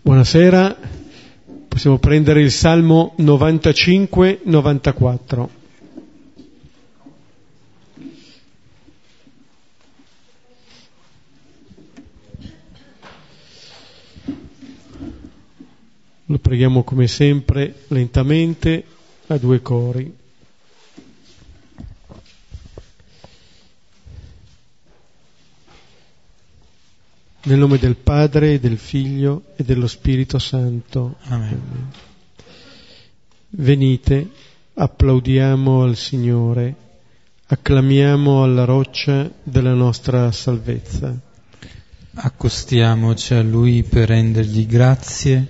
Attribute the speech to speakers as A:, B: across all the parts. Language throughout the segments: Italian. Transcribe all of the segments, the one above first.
A: Buonasera, possiamo prendere il Salmo 95-94. Lo preghiamo come sempre lentamente a due cori. Nel nome del Padre, del Figlio e dello Spirito Santo.
B: Amen.
A: Venite, applaudiamo al Signore, acclamiamo alla roccia della nostra salvezza.
B: Accostiamoci a Lui per rendergli grazie,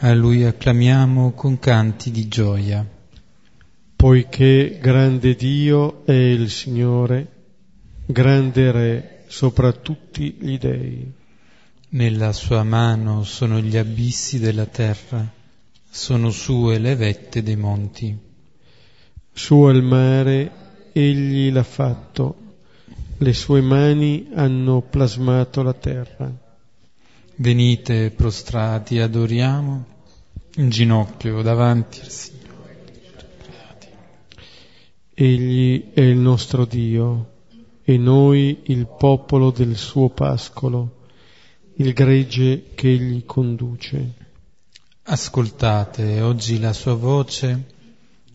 B: a Lui acclamiamo con canti di gioia.
A: Poiché grande Dio è il Signore, grande Re sopra tutti gli dei.
B: Nella sua mano sono gli abissi della terra, sono sue le vette dei monti.
A: Suo il mare, egli l'ha fatto, le sue mani hanno plasmato la terra.
B: Venite prostrati, adoriamo, in ginocchio davanti al Signore.
A: Egli è il nostro Dio e noi il popolo del suo pascolo il gregge che egli conduce.
B: Ascoltate oggi la sua voce,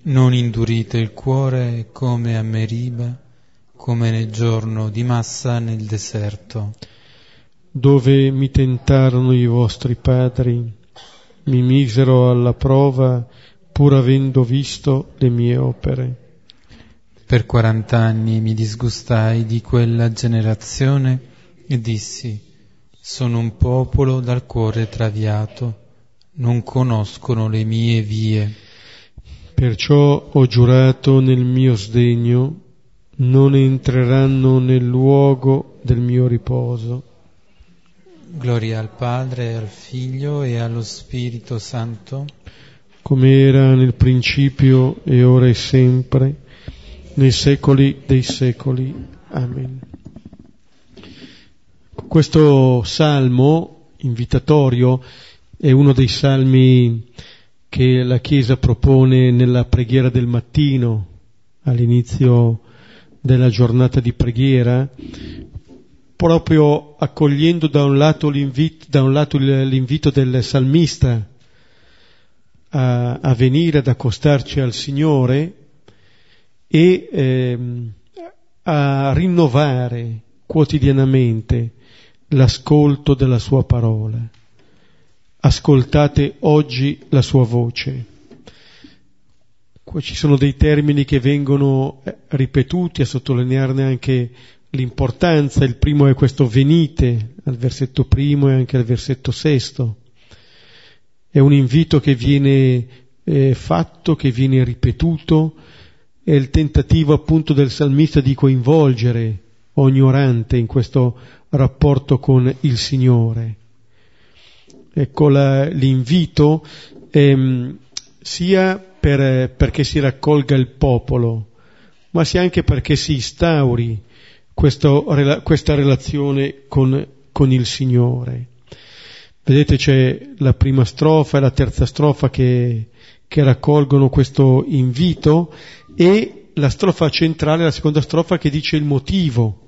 B: non indurite il cuore come a Meriba, come nel giorno di Massa nel deserto.
A: Dove mi tentarono i vostri padri, mi misero alla prova pur avendo visto le mie opere.
B: Per quarant'anni mi disgustai di quella generazione e dissi, sono un popolo dal cuore traviato, non conoscono le mie vie.
A: Perciò ho giurato nel mio sdegno, non entreranno nel luogo del mio riposo.
B: Gloria al Padre, al Figlio e allo Spirito Santo,
A: come era nel principio e ora e sempre, nei secoli dei secoli. Amen. Questo salmo invitatorio è uno dei salmi che la Chiesa propone nella preghiera del mattino, all'inizio della giornata di preghiera, proprio accogliendo da un lato l'invito, da un lato l'invito del salmista a, a, venire ad accostarci al Signore e eh, a rinnovare quotidianamente l'ascolto della sua parola. Ascoltate oggi la sua voce. Qua ci sono dei termini che vengono eh, ripetuti a sottolinearne anche l'importanza. Il primo è questo venite al versetto primo e anche al versetto sesto. È un invito che viene eh, fatto, che viene ripetuto, è il tentativo appunto del salmista di coinvolgere ogni orante in questo rapporto con il Signore. Ecco la, l'invito ehm, sia per, perché si raccolga il popolo, ma sia anche perché si instauri questo, questa relazione con, con il Signore. Vedete c'è la prima strofa e la terza strofa che, che raccolgono questo invito e la strofa centrale, la seconda strofa che dice il motivo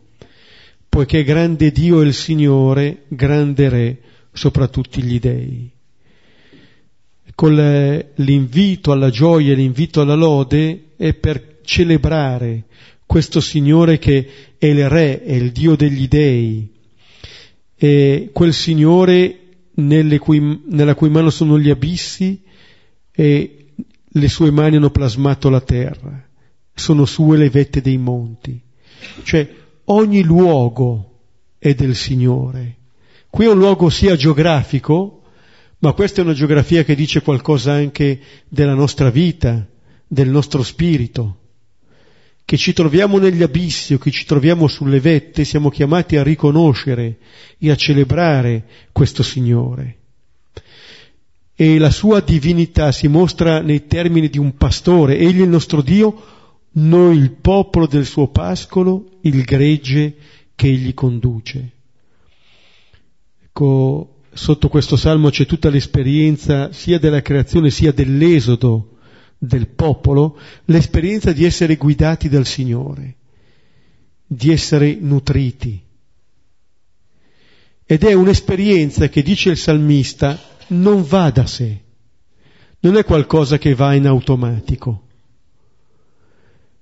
A: poiché grande Dio è il Signore, grande Re sopra tutti gli dei. Con l'invito alla gioia l'invito alla lode è per celebrare questo Signore che è il Re, è il Dio degli dei, e quel Signore cui, nella cui mano sono gli abissi e le sue mani hanno plasmato la terra, sono sue le vette dei monti. Cioè ogni luogo è del Signore. Qui è un luogo sia geografico, ma questa è una geografia che dice qualcosa anche della nostra vita, del nostro spirito. Che ci troviamo negli abissi o che ci troviamo sulle vette, siamo chiamati a riconoscere e a celebrare questo Signore. E la sua divinità si mostra nei termini di un pastore, egli è il nostro Dio, noi il popolo del suo pascolo, il gregge che egli conduce. Ecco, sotto questo salmo c'è tutta l'esperienza sia della creazione sia dell'esodo del popolo, l'esperienza di essere guidati dal Signore, di essere nutriti. Ed è un'esperienza che, dice il salmista, non va da sé, non è qualcosa che va in automatico.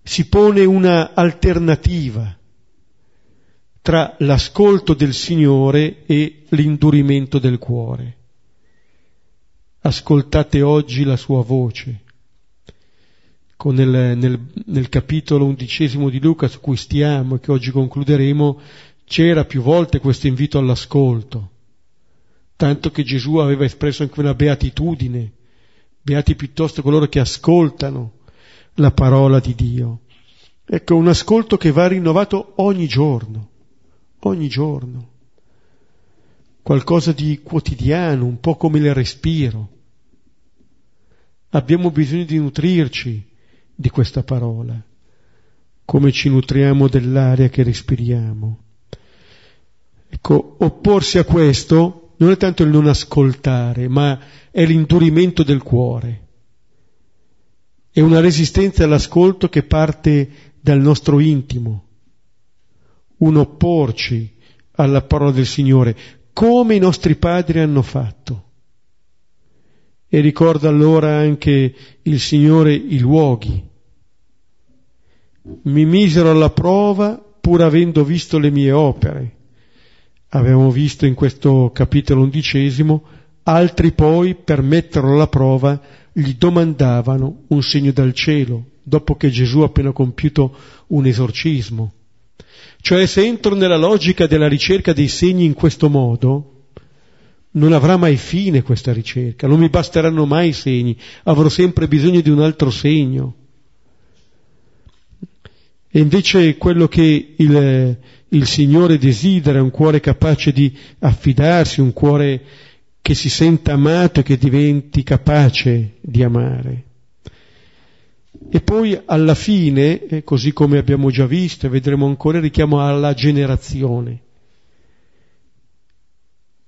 A: Si pone una alternativa tra l'ascolto del Signore e l'indurimento del cuore. Ascoltate oggi la sua voce. Con nel, nel, nel capitolo undicesimo di Luca su cui stiamo e che oggi concluderemo, c'era più volte questo invito all'ascolto, tanto che Gesù aveva espresso anche una beatitudine, beati piuttosto coloro che ascoltano la parola di Dio. Ecco, un ascolto che va rinnovato ogni giorno ogni giorno, qualcosa di quotidiano, un po' come il respiro. Abbiamo bisogno di nutrirci di questa parola, come ci nutriamo dell'aria che respiriamo. Ecco, opporsi a questo non è tanto il non ascoltare, ma è l'indurimento del cuore. È una resistenza all'ascolto che parte dal nostro intimo, un opporci alla parola del Signore, come i nostri padri hanno fatto. E ricorda allora anche il Signore i luoghi. Mi misero alla prova pur avendo visto le mie opere. Avevamo visto in questo capitolo undicesimo, altri poi, per metterlo alla prova, gli domandavano un segno dal cielo, dopo che Gesù ha appena compiuto un esorcismo. Cioè se entro nella logica della ricerca dei segni in questo modo, non avrà mai fine questa ricerca, non mi basteranno mai i segni, avrò sempre bisogno di un altro segno. E invece quello che il, il Signore desidera un cuore capace di affidarsi, un cuore che si senta amato e che diventi capace di amare. E poi alla fine, eh, così come abbiamo già visto e vedremo ancora, richiamo alla generazione.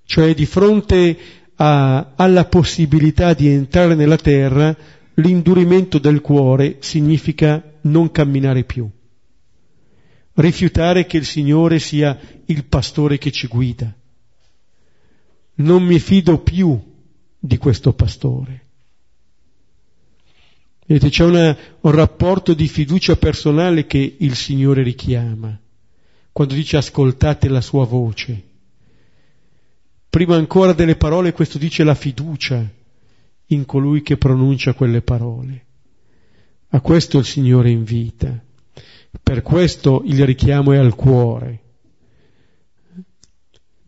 A: Cioè di fronte a, alla possibilità di entrare nella terra, l'indurimento del cuore significa non camminare più. Rifiutare che il Signore sia il pastore che ci guida. Non mi fido più di questo pastore. Vedete, c'è una, un rapporto di fiducia personale che il Signore richiama, quando dice ascoltate la sua voce. Prima ancora delle parole questo dice la fiducia in colui che pronuncia quelle parole. A questo il Signore invita. Per questo il richiamo è al cuore.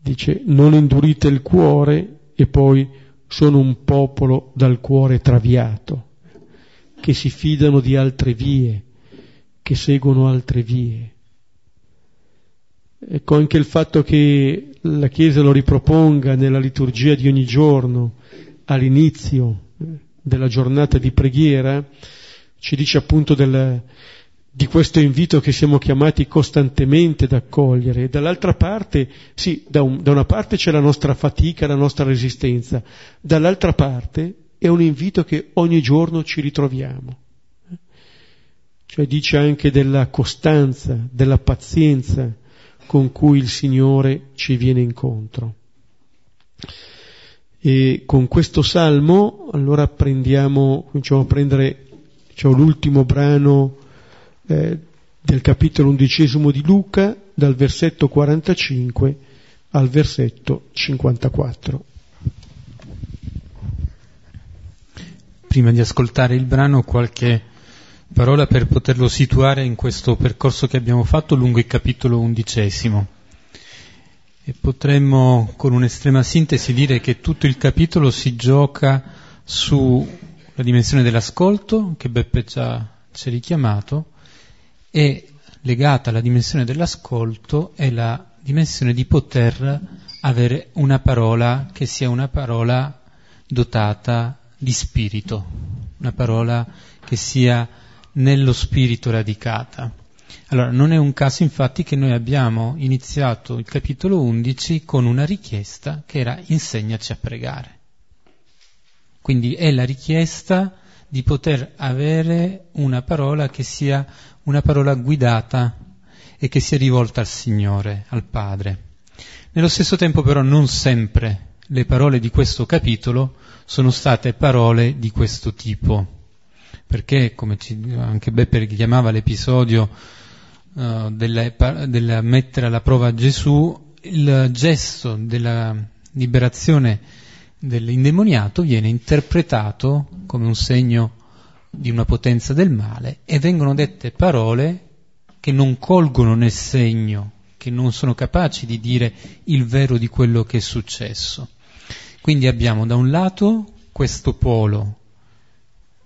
A: Dice non indurite il cuore e poi sono un popolo dal cuore traviato che si fidano di altre vie, che seguono altre vie. Ecco anche il fatto che la Chiesa lo riproponga nella liturgia di ogni giorno, all'inizio della giornata di preghiera, ci dice appunto del, di questo invito che siamo chiamati costantemente ad accogliere. Dall'altra parte, sì, da, un, da una parte c'è la nostra fatica, la nostra resistenza, dall'altra parte è un invito che ogni giorno ci ritroviamo. Cioè dice anche della costanza, della pazienza con cui il Signore ci viene incontro. E con questo salmo allora prendiamo, cominciamo a prendere diciamo, l'ultimo brano eh, del capitolo undicesimo di Luca, dal versetto 45 al versetto 54.
B: prima di ascoltare il brano qualche parola per poterlo situare in questo percorso che abbiamo fatto lungo il capitolo undicesimo. E potremmo con un'estrema sintesi dire che tutto il capitolo si gioca sulla dimensione dell'ascolto, che Beppe già ci ha richiamato, e legata alla dimensione dell'ascolto è la dimensione di poter avere una parola che sia una parola dotata di spirito, una parola che sia nello spirito radicata. Allora, non è un caso infatti che noi abbiamo iniziato il capitolo 11 con una richiesta che era insegnaci a pregare. Quindi è la richiesta di poter avere una parola che sia una parola guidata e che sia rivolta al Signore, al Padre. Nello stesso tempo però non sempre le parole di questo capitolo sono state parole di questo tipo, perché come ci, anche Beppe chiamava l'episodio uh, della, mettere alla prova Gesù, il gesto della liberazione dell'indemoniato viene interpretato come un segno di una potenza del male e vengono dette parole che non colgono nel segno, che non sono capaci di dire il vero di quello che è successo. Quindi abbiamo da un lato questo polo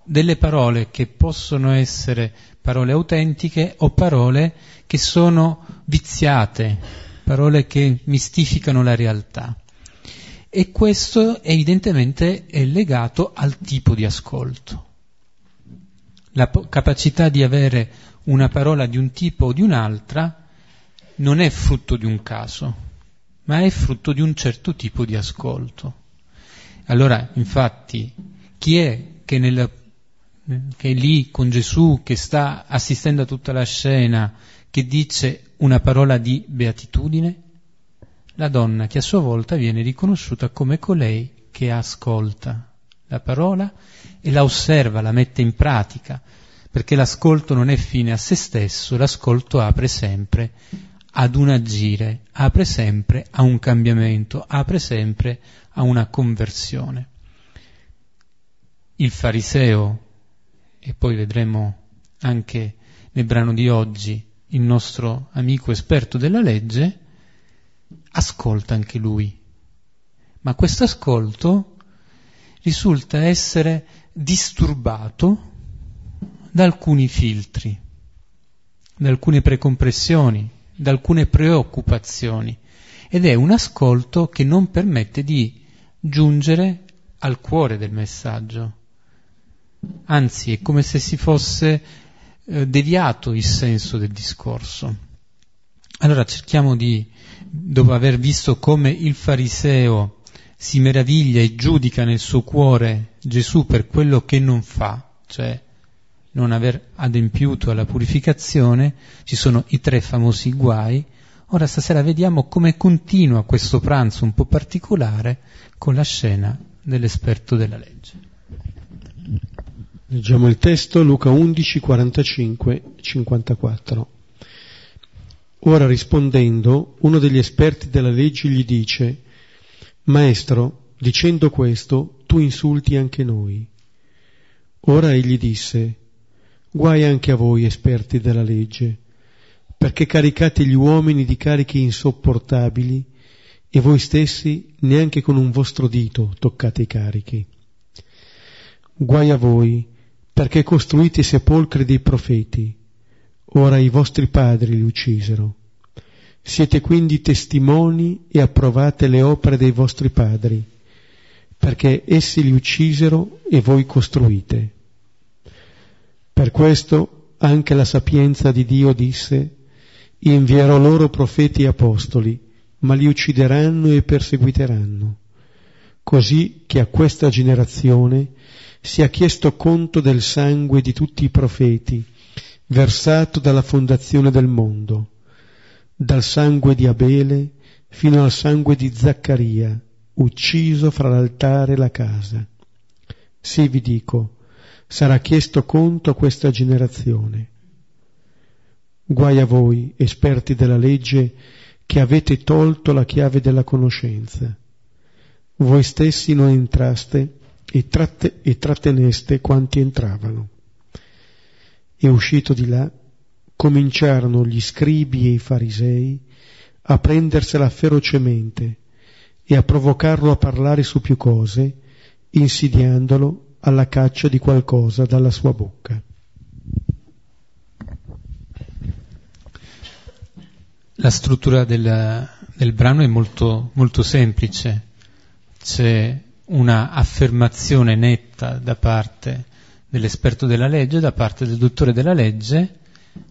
B: delle parole che possono essere parole autentiche o parole che sono viziate, parole che mistificano la realtà. E questo evidentemente è legato al tipo di ascolto. La po- capacità di avere una parola di un tipo o di un'altra non è frutto di un caso, ma è frutto di un certo tipo di ascolto. Allora, infatti, chi è che, nel, che è lì con Gesù, che sta assistendo a tutta la scena, che dice una parola di beatitudine? La donna che a sua volta viene riconosciuta come colei che ascolta la parola e la osserva, la mette in pratica, perché l'ascolto non è fine a se stesso, l'ascolto apre sempre ad un agire, apre sempre a un cambiamento, apre sempre a una conversione. Il fariseo, e poi vedremo anche nel brano di oggi il nostro amico esperto della legge, ascolta anche lui. Ma questo ascolto risulta essere disturbato da alcuni filtri, da alcune precompressioni, da alcune preoccupazioni ed è un ascolto che non permette di giungere al cuore del messaggio. Anzi, è come se si fosse eh, deviato il senso del discorso. Allora cerchiamo di, dopo aver visto come il fariseo si meraviglia e giudica nel suo cuore Gesù per quello che non fa, cioè non aver adempiuto alla purificazione, ci sono i tre famosi guai. Ora stasera vediamo come continua questo pranzo un po' particolare con la scena dell'esperto della legge.
A: Leggiamo il testo Luca 11, 45, 54. Ora rispondendo, uno degli esperti della legge gli dice, Maestro, dicendo questo, tu insulti anche noi. Ora egli disse, Guai anche a voi, esperti della legge, perché caricate gli uomini di carichi insopportabili e voi stessi neanche con un vostro dito toccate i carichi. Guai a voi, perché costruite i sepolcri dei profeti, ora i vostri padri li uccisero. Siete quindi testimoni e approvate le opere dei vostri padri, perché essi li uccisero e voi costruite. Per questo anche la sapienza di Dio disse, invierò loro profeti e apostoli, ma li uccideranno e perseguiteranno, così che a questa generazione sia chiesto conto del sangue di tutti i profeti, versato dalla fondazione del mondo, dal sangue di Abele fino al sangue di Zaccaria, ucciso fra l'altare e la casa. Sì vi dico, sarà chiesto conto a questa generazione. Guai a voi, esperti della legge, che avete tolto la chiave della conoscenza. Voi stessi non entraste e, tratte, e tratteneste quanti entravano. E uscito di là, cominciarono gli scribi e i farisei a prendersela ferocemente e a provocarlo a parlare su più cose, insidiandolo alla caccia di qualcosa dalla sua bocca.
B: La struttura del, del brano è molto, molto semplice, c'è una affermazione netta da parte dell'esperto della legge, da parte del dottore della legge,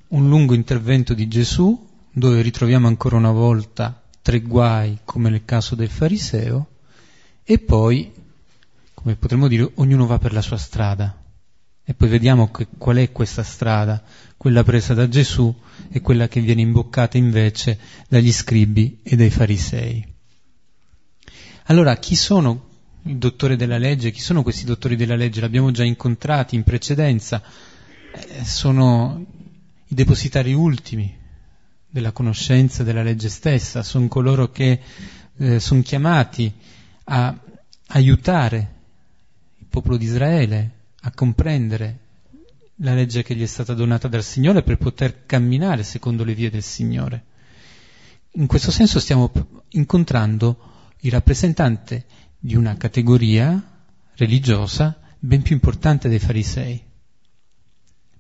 B: un lungo intervento di Gesù dove ritroviamo ancora una volta tre guai come nel caso del fariseo e poi, come potremmo dire, ognuno va per la sua strada. E poi vediamo che, qual è questa strada, quella presa da Gesù e quella che viene imboccata invece dagli scribi e dai farisei. Allora, chi sono i dottori della legge? Chi sono questi dottori della legge? L'abbiamo già incontrati in precedenza. Eh, sono i depositari ultimi della conoscenza della legge stessa, sono coloro che eh, sono chiamati a aiutare il popolo di Israele a comprendere la legge che gli è stata donata dal Signore per poter camminare secondo le vie del Signore. In questo senso stiamo incontrando il rappresentante di una categoria religiosa ben più importante dei farisei.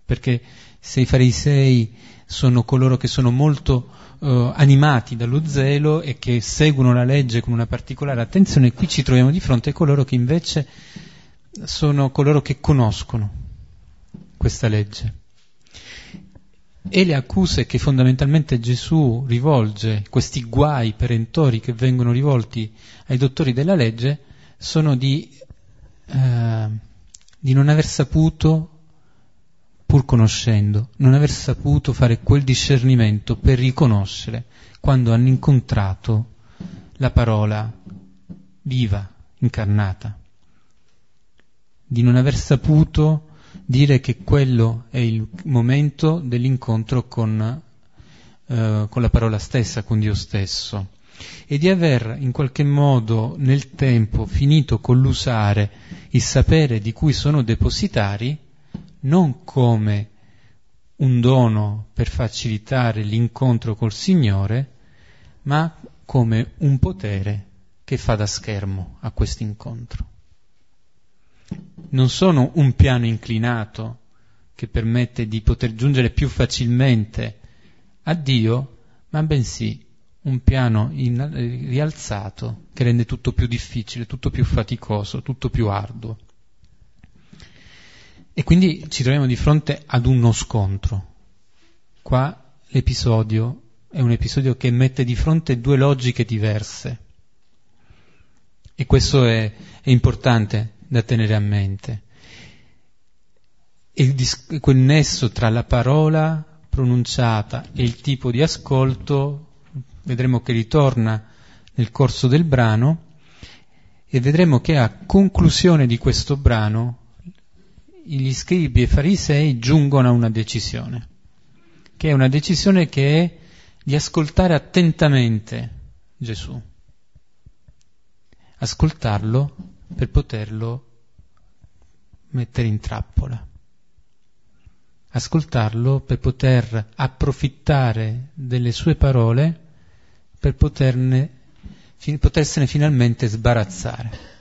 B: Perché se i farisei sono coloro che sono molto eh, animati dallo zelo e che seguono la legge con una particolare attenzione, qui ci troviamo di fronte a coloro che invece sono coloro che conoscono questa legge. E le accuse che fondamentalmente Gesù rivolge, questi guai perentori che vengono rivolti ai dottori della legge, sono di, eh, di non aver saputo pur conoscendo, non aver saputo fare quel discernimento per riconoscere quando hanno incontrato la parola viva, incarnata, di non aver saputo dire che quello è il momento dell'incontro con, eh, con la parola stessa, con Dio stesso, e di aver in qualche modo nel tempo finito con l'usare il sapere di cui sono depositari non come un dono per facilitare l'incontro col Signore, ma come un potere che fa da schermo a questo incontro. Non sono un piano inclinato che permette di poter giungere più facilmente a Dio, ma bensì un piano in, rialzato che rende tutto più difficile, tutto più faticoso, tutto più arduo. E quindi ci troviamo di fronte ad uno scontro. Qua l'episodio è un episodio che mette di fronte due logiche diverse. E questo è, è importante da tenere a mente. Il, quel nesso tra la parola pronunciata e il tipo di ascolto vedremo che ritorna nel corso del brano e vedremo che a conclusione di questo brano gli scribi e farisei giungono a una decisione, che è una decisione che è di ascoltare attentamente Gesù, ascoltarlo per poterlo mettere in trappola, ascoltarlo per poter approfittare delle sue parole per poterne, potersene finalmente sbarazzare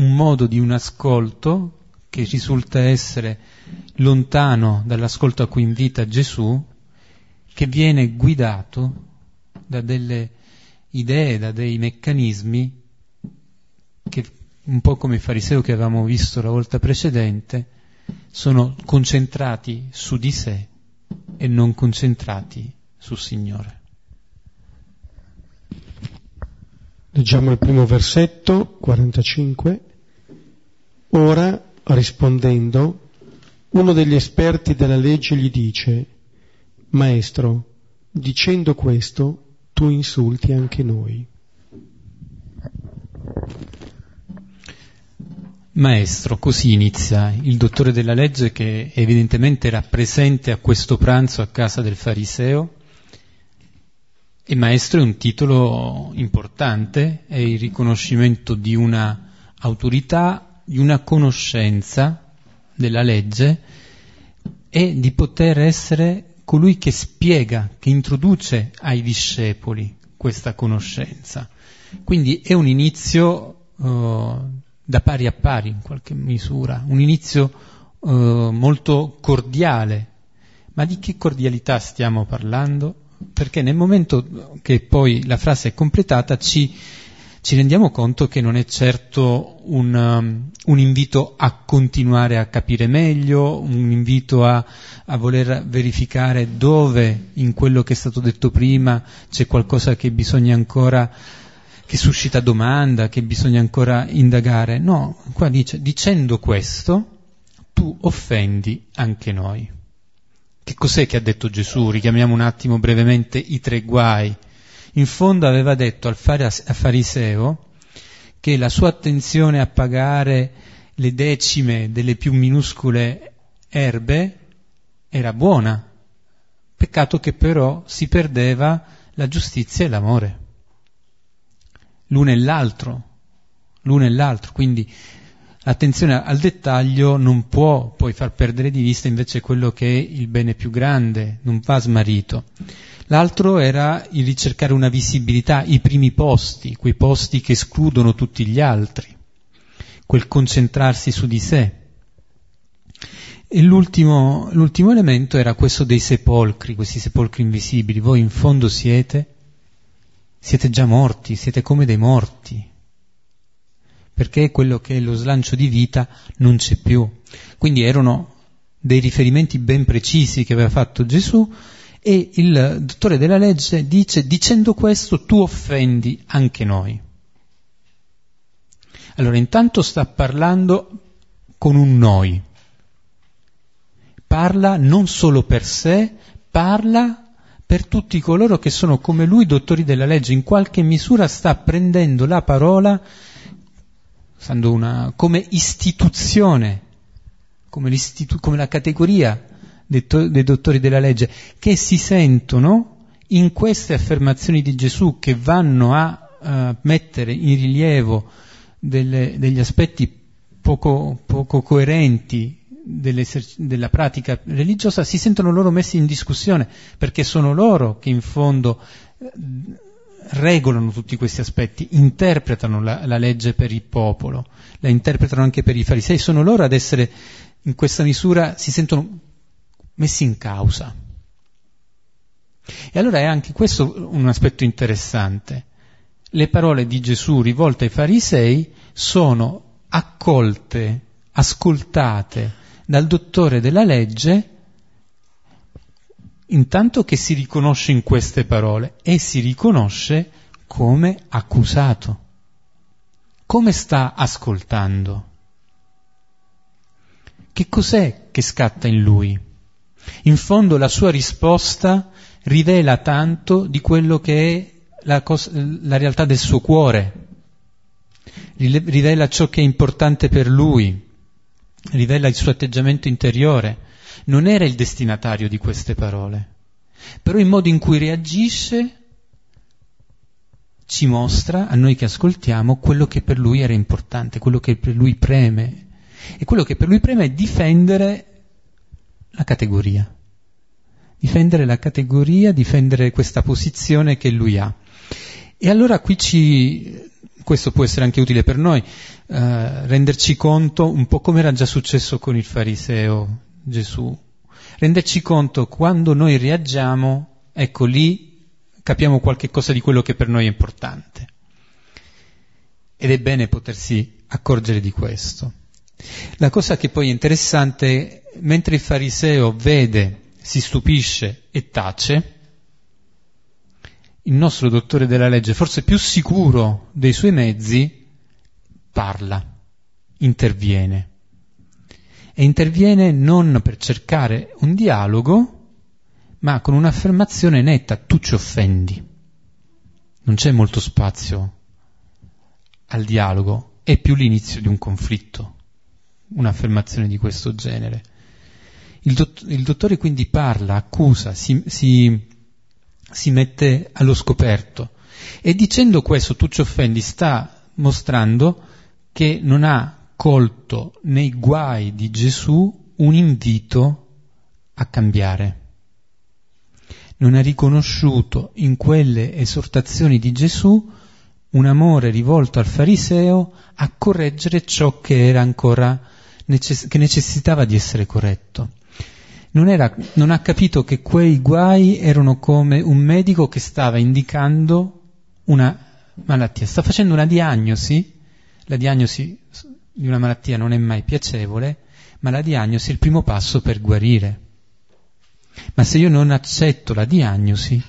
B: un modo di un ascolto che risulta essere lontano dall'ascolto a cui invita Gesù, che viene guidato da delle idee, da dei meccanismi che, un po' come il fariseo che avevamo visto la volta precedente, sono concentrati su di sé e non concentrati sul Signore.
A: Leggiamo il primo versetto, 45. Ora, rispondendo, uno degli esperti della legge gli dice, Maestro, dicendo questo, tu insulti anche noi.
B: Maestro, così inizia il dottore della legge che evidentemente era presente a questo pranzo a casa del fariseo e maestro è un titolo importante, è il riconoscimento di una autorità, di una conoscenza della legge e di poter essere colui che spiega, che introduce ai discepoli questa conoscenza. Quindi è un inizio uh, da pari a pari in qualche misura, un inizio uh, molto cordiale. Ma di che cordialità stiamo parlando? perché nel momento che poi la frase è completata ci ci rendiamo conto che non è certo un, um, un invito a continuare a capire meglio, un invito a, a, voler verificare dove in quello che è stato detto prima c'è qualcosa che bisogna ancora, che suscita domanda, che bisogna ancora indagare. No, qua dice, dicendo questo, tu offendi anche noi. Che cos'è che ha detto Gesù? Richiamiamo un attimo brevemente i tre guai in fondo aveva detto al fariseo che la sua attenzione a pagare le decime delle più minuscole erbe era buona, peccato che però si perdeva la giustizia e l'amore, l'uno e l'altro, l'uno e l'altro, quindi l'attenzione al dettaglio non può poi far perdere di vista invece quello che è il bene più grande, non va smarrito. L'altro era il ricercare una visibilità, i primi posti, quei posti che escludono tutti gli altri, quel concentrarsi su di sé. E l'ultimo, l'ultimo elemento era questo dei sepolcri, questi sepolcri invisibili. Voi in fondo siete, siete già morti, siete come dei morti, perché quello che è lo slancio di vita non c'è più. Quindi erano dei riferimenti ben precisi che aveva fatto Gesù e il dottore della legge dice dicendo questo tu offendi anche noi. Allora intanto sta parlando con un noi, parla non solo per sé, parla per tutti coloro che sono come lui dottori della legge, in qualche misura sta prendendo la parola una, come istituzione, come, come la categoria dei, to- dei dottori della legge, che si sentono in queste affermazioni di Gesù che vanno a uh, mettere in rilievo delle, degli aspetti poco, poco coerenti della pratica religiosa, si sentono loro messi in discussione perché sono loro che in fondo eh, regolano tutti questi aspetti, interpretano la, la, legge per il popolo, la interpretano anche per i farisei, sono loro ad essere in questa misura, si sentono messi in causa. E allora è anche questo un aspetto interessante. Le parole di Gesù rivolte ai farisei sono accolte, ascoltate dal dottore della legge, intanto che si riconosce in queste parole e si riconosce come accusato. Come sta ascoltando? Che cos'è che scatta in lui? In fondo la sua risposta rivela tanto di quello che è la, cos- la realtà del suo cuore, rivela ciò che è importante per lui, rivela il suo atteggiamento interiore. Non era il destinatario di queste parole, però il modo in cui reagisce ci mostra, a noi che ascoltiamo, quello che per lui era importante, quello che per lui preme. E quello che per lui preme è difendere la categoria. Difendere la categoria, difendere questa posizione che lui ha. E allora qui ci, questo può essere anche utile per noi, eh, renderci conto, un po' come era già successo con il fariseo Gesù, renderci conto quando noi reagiamo, ecco lì capiamo qualche cosa di quello che per noi è importante. Ed è bene potersi accorgere di questo. La cosa che poi è interessante mentre il fariseo vede, si stupisce e tace, il nostro dottore della legge, forse più sicuro dei suoi mezzi, parla, interviene. E interviene non per cercare un dialogo, ma con un'affermazione netta, tu ci offendi. Non c'è molto spazio al dialogo, è più l'inizio di un conflitto, un'affermazione di questo genere. Il, dott- il dottore quindi parla, accusa, si, si, si mette allo scoperto e dicendo questo tu ci offendi sta mostrando che non ha colto nei guai di Gesù un invito a cambiare. Non ha riconosciuto in quelle esortazioni di Gesù un amore rivolto al fariseo a correggere ciò che era ancora necess- che necessitava di essere corretto non, era, non ha capito che quei guai erano come un medico che stava indicando una malattia, sta facendo una diagnosi, la diagnosi di una malattia non è mai piacevole, ma la diagnosi è il primo passo per guarire. Ma se io non accetto la diagnosi,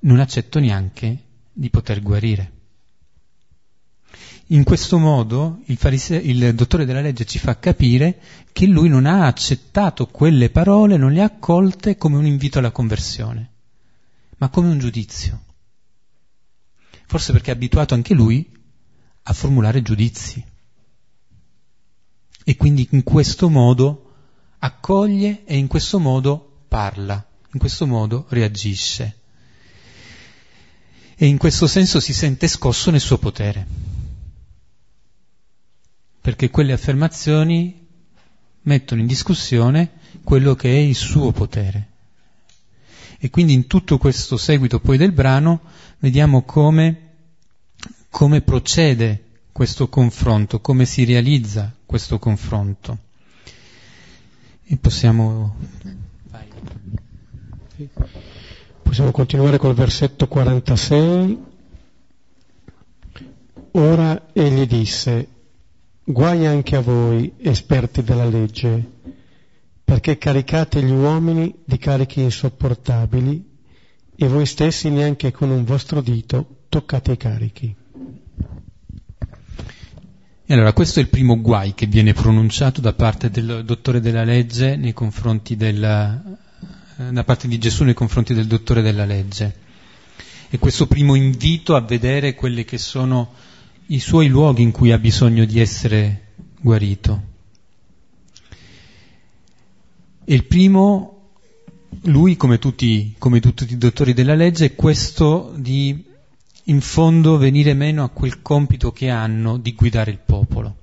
B: non accetto neanche di poter guarire. In questo modo il, farise- il, dottore della legge ci fa capire che lui non ha accettato quelle parole, non le ha accolte come un invito alla conversione, ma come un giudizio. Forse perché è abituato anche lui a formulare giudizi. E quindi in questo modo accoglie e in questo modo parla, in questo modo reagisce. E in questo senso si sente scosso nel suo potere. Perché quelle affermazioni mettono in discussione quello che è il suo potere. E quindi in tutto questo seguito poi del brano vediamo come, come procede questo confronto, come si realizza questo confronto. E possiamo...
A: Possiamo continuare col versetto 46. Ora egli disse, guai anche a voi, esperti della legge, perché caricate gli uomini di carichi insopportabili e voi stessi neanche con un vostro dito toccate i carichi.
B: E allora questo è il primo guai che viene pronunciato da parte del dottore della legge nei confronti della, eh, da parte di Gesù nei confronti del dottore della legge. E questo primo invito a vedere quelli che sono i suoi luoghi in cui ha bisogno di essere guarito. E il primo, lui come tutti, come tutti i dottori della legge, è questo di in fondo venire meno a quel compito che hanno di guidare il popolo.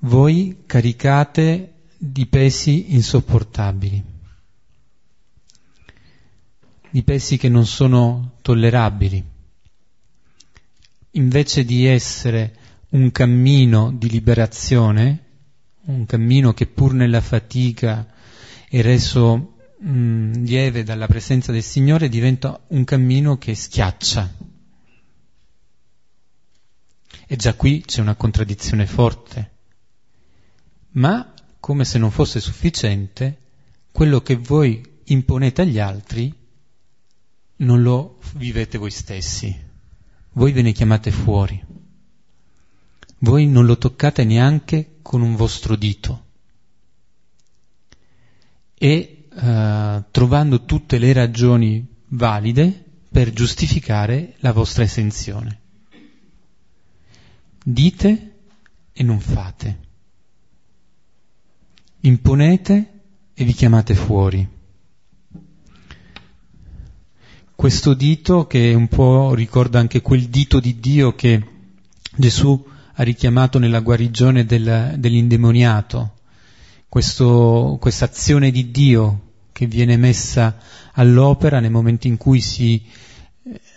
B: Voi caricate di pesi insopportabili, di pesi che non sono tollerabili. Invece di essere un cammino di liberazione, un cammino che pur nella fatica è reso mh, lieve dalla presenza del Signore diventa un cammino che schiaccia. E già qui c'è una contraddizione forte. Ma, come se non fosse sufficiente, quello che voi imponete agli altri non lo vivete voi stessi. Voi ve ne chiamate fuori. Voi non lo toccate neanche con un vostro dito. E eh, trovando tutte le ragioni valide per giustificare la vostra esenzione. Dite e non fate. Imponete e vi chiamate fuori. Questo dito che un po' ricorda anche quel dito di Dio che Gesù ha richiamato nella guarigione del, dell'indemoniato, questa azione di Dio che viene messa all'opera nel momento in cui si,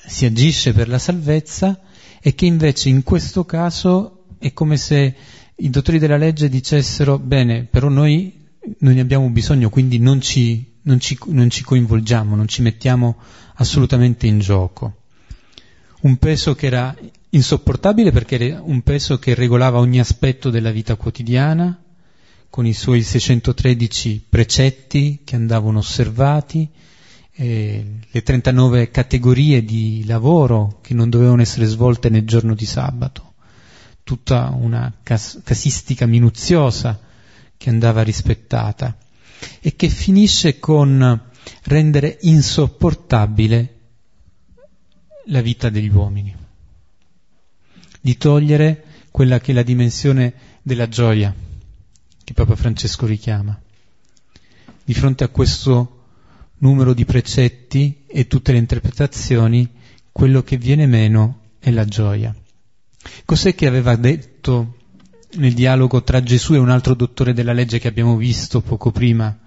B: si agisce per la salvezza e che invece in questo caso è come se i dottori della legge dicessero bene, però noi non ne abbiamo bisogno, quindi non ci, non, ci, non ci, coinvolgiamo, non ci mettiamo assolutamente in gioco. Un peso che era insopportabile perché era un peso che regolava ogni aspetto della vita quotidiana, con i suoi 613 precetti che andavano osservati, eh, le 39 categorie di lavoro che non dovevano essere svolte nel giorno di sabato, tutta una cas- casistica minuziosa che andava rispettata e che finisce con rendere insopportabile la vita degli uomini, di togliere quella che è la dimensione della gioia che Papa Francesco richiama. Di fronte a questo numero di precetti e tutte le interpretazioni, quello che viene meno è la gioia. Cos'è che aveva detto nel dialogo tra Gesù e un altro dottore della legge che abbiamo visto poco prima?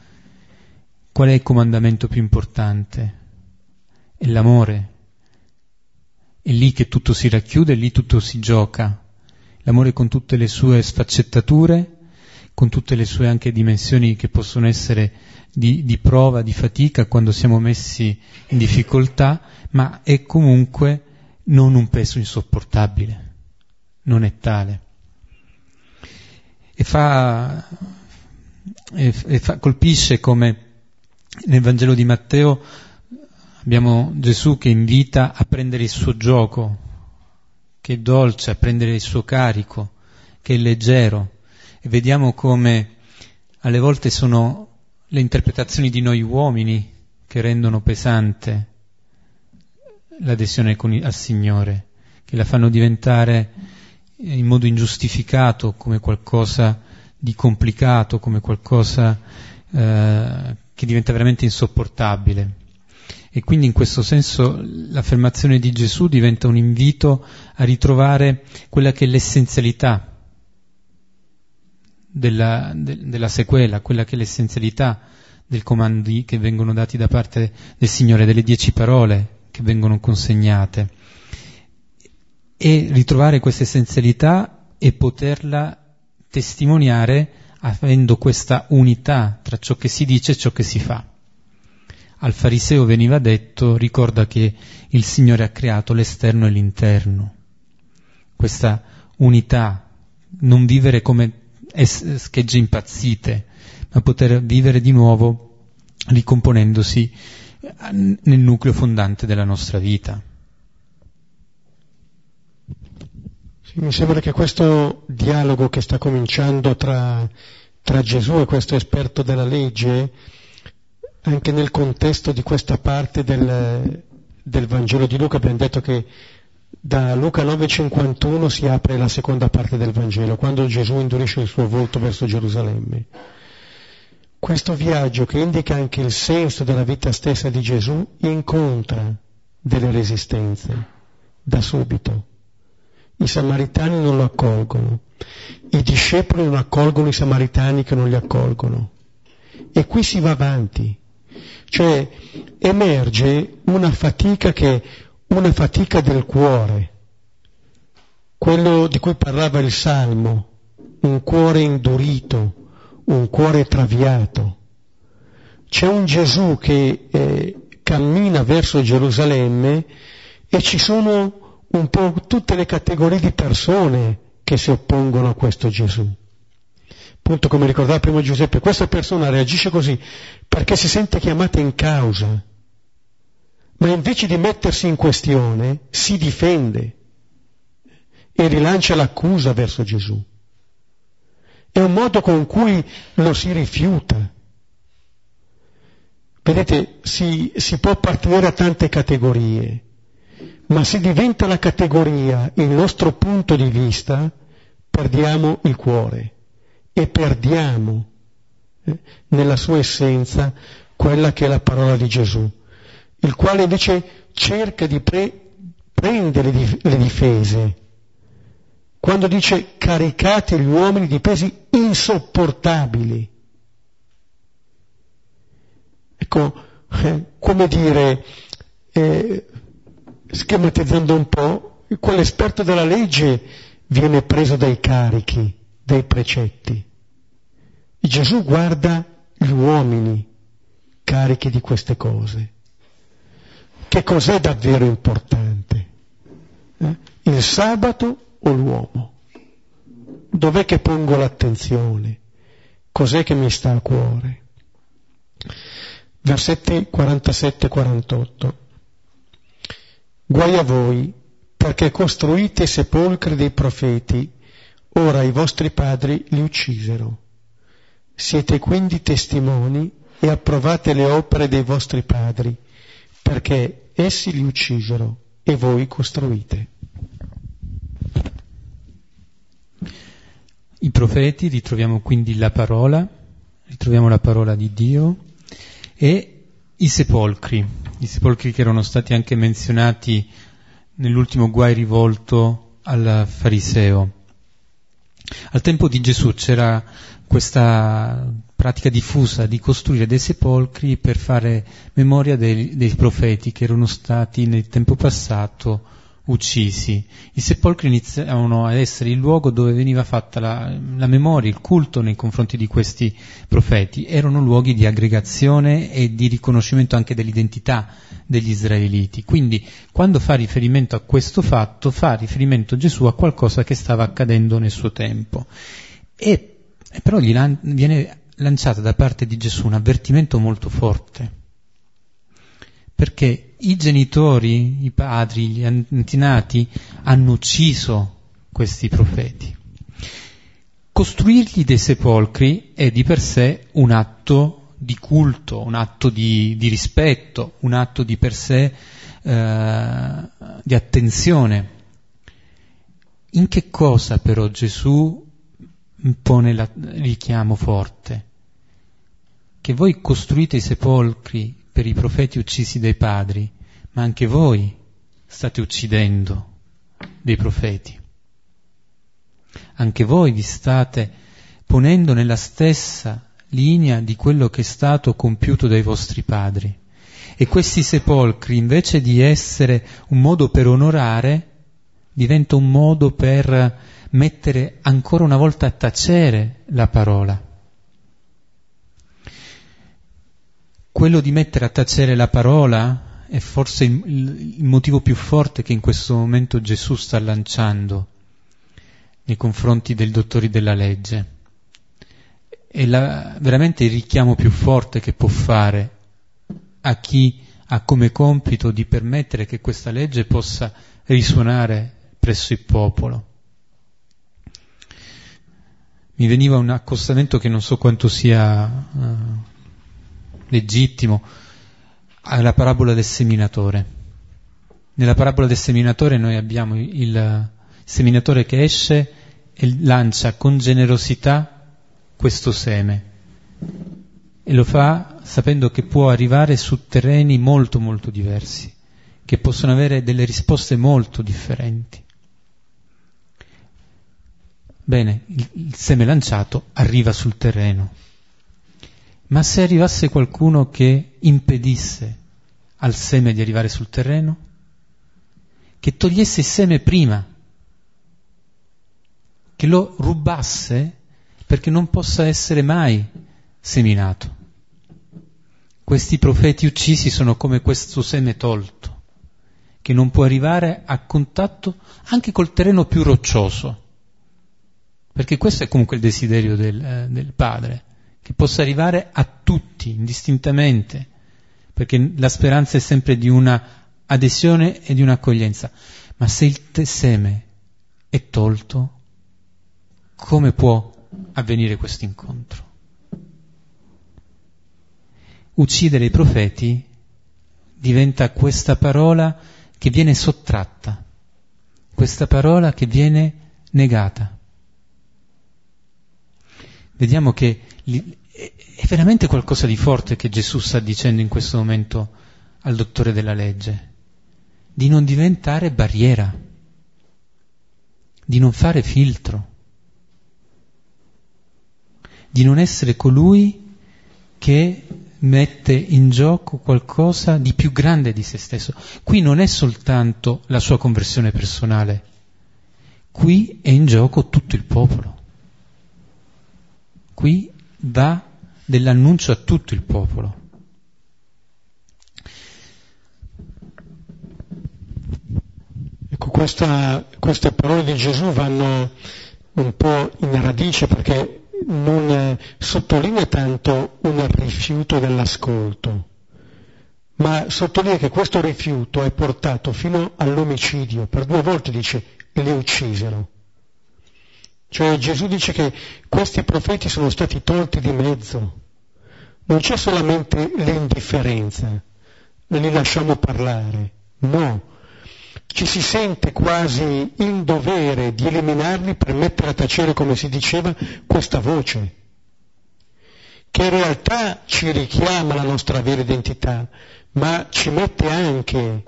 B: Qual è il comandamento più importante? È l'amore. È lì che tutto si racchiude, è lì tutto si gioca. L'amore con tutte le sue sfaccettature, con tutte le sue anche dimensioni che possono essere di, di prova, di fatica quando siamo messi in difficoltà, ma è comunque non un peso insopportabile, non è tale. E fa, e, e fa, colpisce come nel Vangelo di Matteo abbiamo Gesù che invita a prendere il suo gioco, che è dolce, a prendere il suo carico, che è leggero. E vediamo come alle volte sono le interpretazioni di noi uomini che rendono pesante l'adesione al Signore, che la fanno diventare in modo ingiustificato come qualcosa di complicato, come qualcosa eh, che diventa veramente insopportabile. E quindi in questo senso l'affermazione di Gesù diventa un invito a ritrovare quella che è l'essenzialità della, de, della sequela, quella che è l'essenzialità dei comandi che vengono dati da parte del Signore, delle dieci parole che vengono consegnate. E ritrovare questa essenzialità e poterla testimoniare avendo questa unità tra ciò che si dice e ciò che si fa. Al fariseo veniva detto, ricorda che il Signore ha creato l'esterno e l'interno. Questa unità, non vivere come schegge impazzite, ma poter vivere di nuovo ricomponendosi nel nucleo fondante della nostra vita.
A: Mi sembra che questo dialogo che sta cominciando tra, tra Gesù e questo esperto della legge, anche nel contesto di questa parte del, del Vangelo di Luca, abbiamo detto che da Luca 9,51 si apre la seconda parte del Vangelo, quando Gesù indurisce il suo volto verso Gerusalemme. Questo viaggio che indica anche il senso della vita stessa di Gesù incontra delle resistenze da subito. I samaritani non lo accolgono, i discepoli non accolgono i samaritani che non li accolgono. E qui si va avanti, cioè emerge una fatica che una fatica del cuore, quello di cui parlava il Salmo, un cuore indurito, un cuore traviato. C'è un Gesù che eh, cammina verso Gerusalemme e ci sono un po' tutte le categorie di persone che si oppongono a questo Gesù. Appunto, come ricordava prima Giuseppe, questa persona reagisce così perché si sente chiamata in causa, ma invece di mettersi in questione si difende e rilancia l'accusa verso Gesù. È un modo con cui lo si rifiuta. Vedete, si, si può partire a tante categorie, ma se diventa la categoria il nostro punto di vista, perdiamo il cuore e perdiamo eh, nella sua essenza quella che è la parola di Gesù il quale invece cerca di pre- prendere le difese. Quando dice caricate gli uomini di pesi insopportabili. Ecco, eh, come dire, eh, schematizzando un po', quell'esperto della legge viene preso dai carichi, dai precetti. Gesù guarda gli uomini carichi di queste cose che cos'è davvero importante? Eh? Il sabato o l'uomo? Dov'è che pongo l'attenzione? Cos'è che mi sta a cuore? Versetti 47-48. Guai a voi, perché costruite i sepolcri dei profeti, ora i vostri padri li uccisero. Siete quindi testimoni e approvate le opere dei vostri padri perché essi li uccisero e voi costruite.
B: I profeti, ritroviamo quindi la parola, ritroviamo la parola di Dio e i sepolcri, i sepolcri che erano stati anche menzionati nell'ultimo guai rivolto al fariseo. Al tempo di Gesù c'era questa pratica diffusa di costruire dei sepolcri per fare memoria dei, dei profeti che erano stati nel tempo passato uccisi. I sepolcri iniziavano ad essere il luogo dove veniva fatta la, la, memoria, il culto nei confronti di questi profeti. Erano luoghi di aggregazione e di riconoscimento anche dell'identità degli israeliti. Quindi, quando fa riferimento a questo fatto, fa riferimento Gesù a qualcosa che stava accadendo nel suo tempo. E, però gli lan- viene lanciata da parte di Gesù un avvertimento molto forte perché i genitori, i padri, gli antenati hanno ucciso questi profeti. Costruirgli dei sepolcri è di per sé un atto di culto, un atto di, di rispetto, un atto di per sé eh, di attenzione. In che cosa però Gesù impone il richiamo forte? Che voi costruite i sepolcri per i profeti uccisi dai padri, ma anche voi state uccidendo dei profeti. Anche voi vi state ponendo nella stessa linea di quello che è stato compiuto dai vostri padri. E questi sepolcri, invece di essere un modo per onorare, diventa un modo per mettere ancora una volta a tacere la parola. Quello di mettere a tacere la parola è forse il, il, motivo più forte che in questo momento Gesù sta lanciando nei confronti dei dottori della legge. È la, veramente il richiamo più forte che può fare a chi ha come compito di permettere che questa legge possa risuonare presso il popolo. Mi veniva un accostamento che non so quanto sia uh, legittimo alla parabola del seminatore. Nella parabola del seminatore noi abbiamo il seminatore che esce e lancia con generosità questo seme e lo fa sapendo che può arrivare su terreni molto molto diversi, che possono avere delle risposte molto differenti. Bene, il, il seme lanciato arriva sul terreno ma se arrivasse qualcuno che impedisse al seme di arrivare sul terreno, che togliesse il seme prima, che lo rubasse perché non possa essere mai seminato. Questi profeti uccisi sono come questo seme tolto, che non può arrivare a contatto anche col terreno più roccioso, perché questo è comunque il desiderio del, eh, del Padre che possa arrivare a tutti indistintamente, perché la speranza è sempre di una adesione e di un'accoglienza. Ma se il seme è tolto, come può avvenire questo incontro? Uccidere i profeti diventa questa parola che viene sottratta, questa parola che viene negata. Vediamo che è veramente qualcosa di forte che Gesù sta dicendo in questo momento al dottore della legge, di non diventare barriera, di non fare filtro, di non essere colui che mette in gioco qualcosa di più grande di se stesso. Qui non è soltanto la sua conversione personale, qui è in gioco tutto il popolo. Qui dà dell'annuncio a tutto il popolo.
A: Ecco, questa, queste parole di Gesù vanno un po' in radice perché non sottolinea tanto un rifiuto dell'ascolto, ma sottolinea che questo rifiuto è portato fino all'omicidio. Per due volte dice li uccisero. Cioè Gesù dice che questi profeti sono stati tolti di mezzo. Non c'è solamente l'indifferenza, non li lasciamo parlare, no. Ci si sente quasi in dovere di eliminarli per mettere a tacere, come si diceva, questa voce, che in realtà ci richiama la nostra vera identità, ma ci mette anche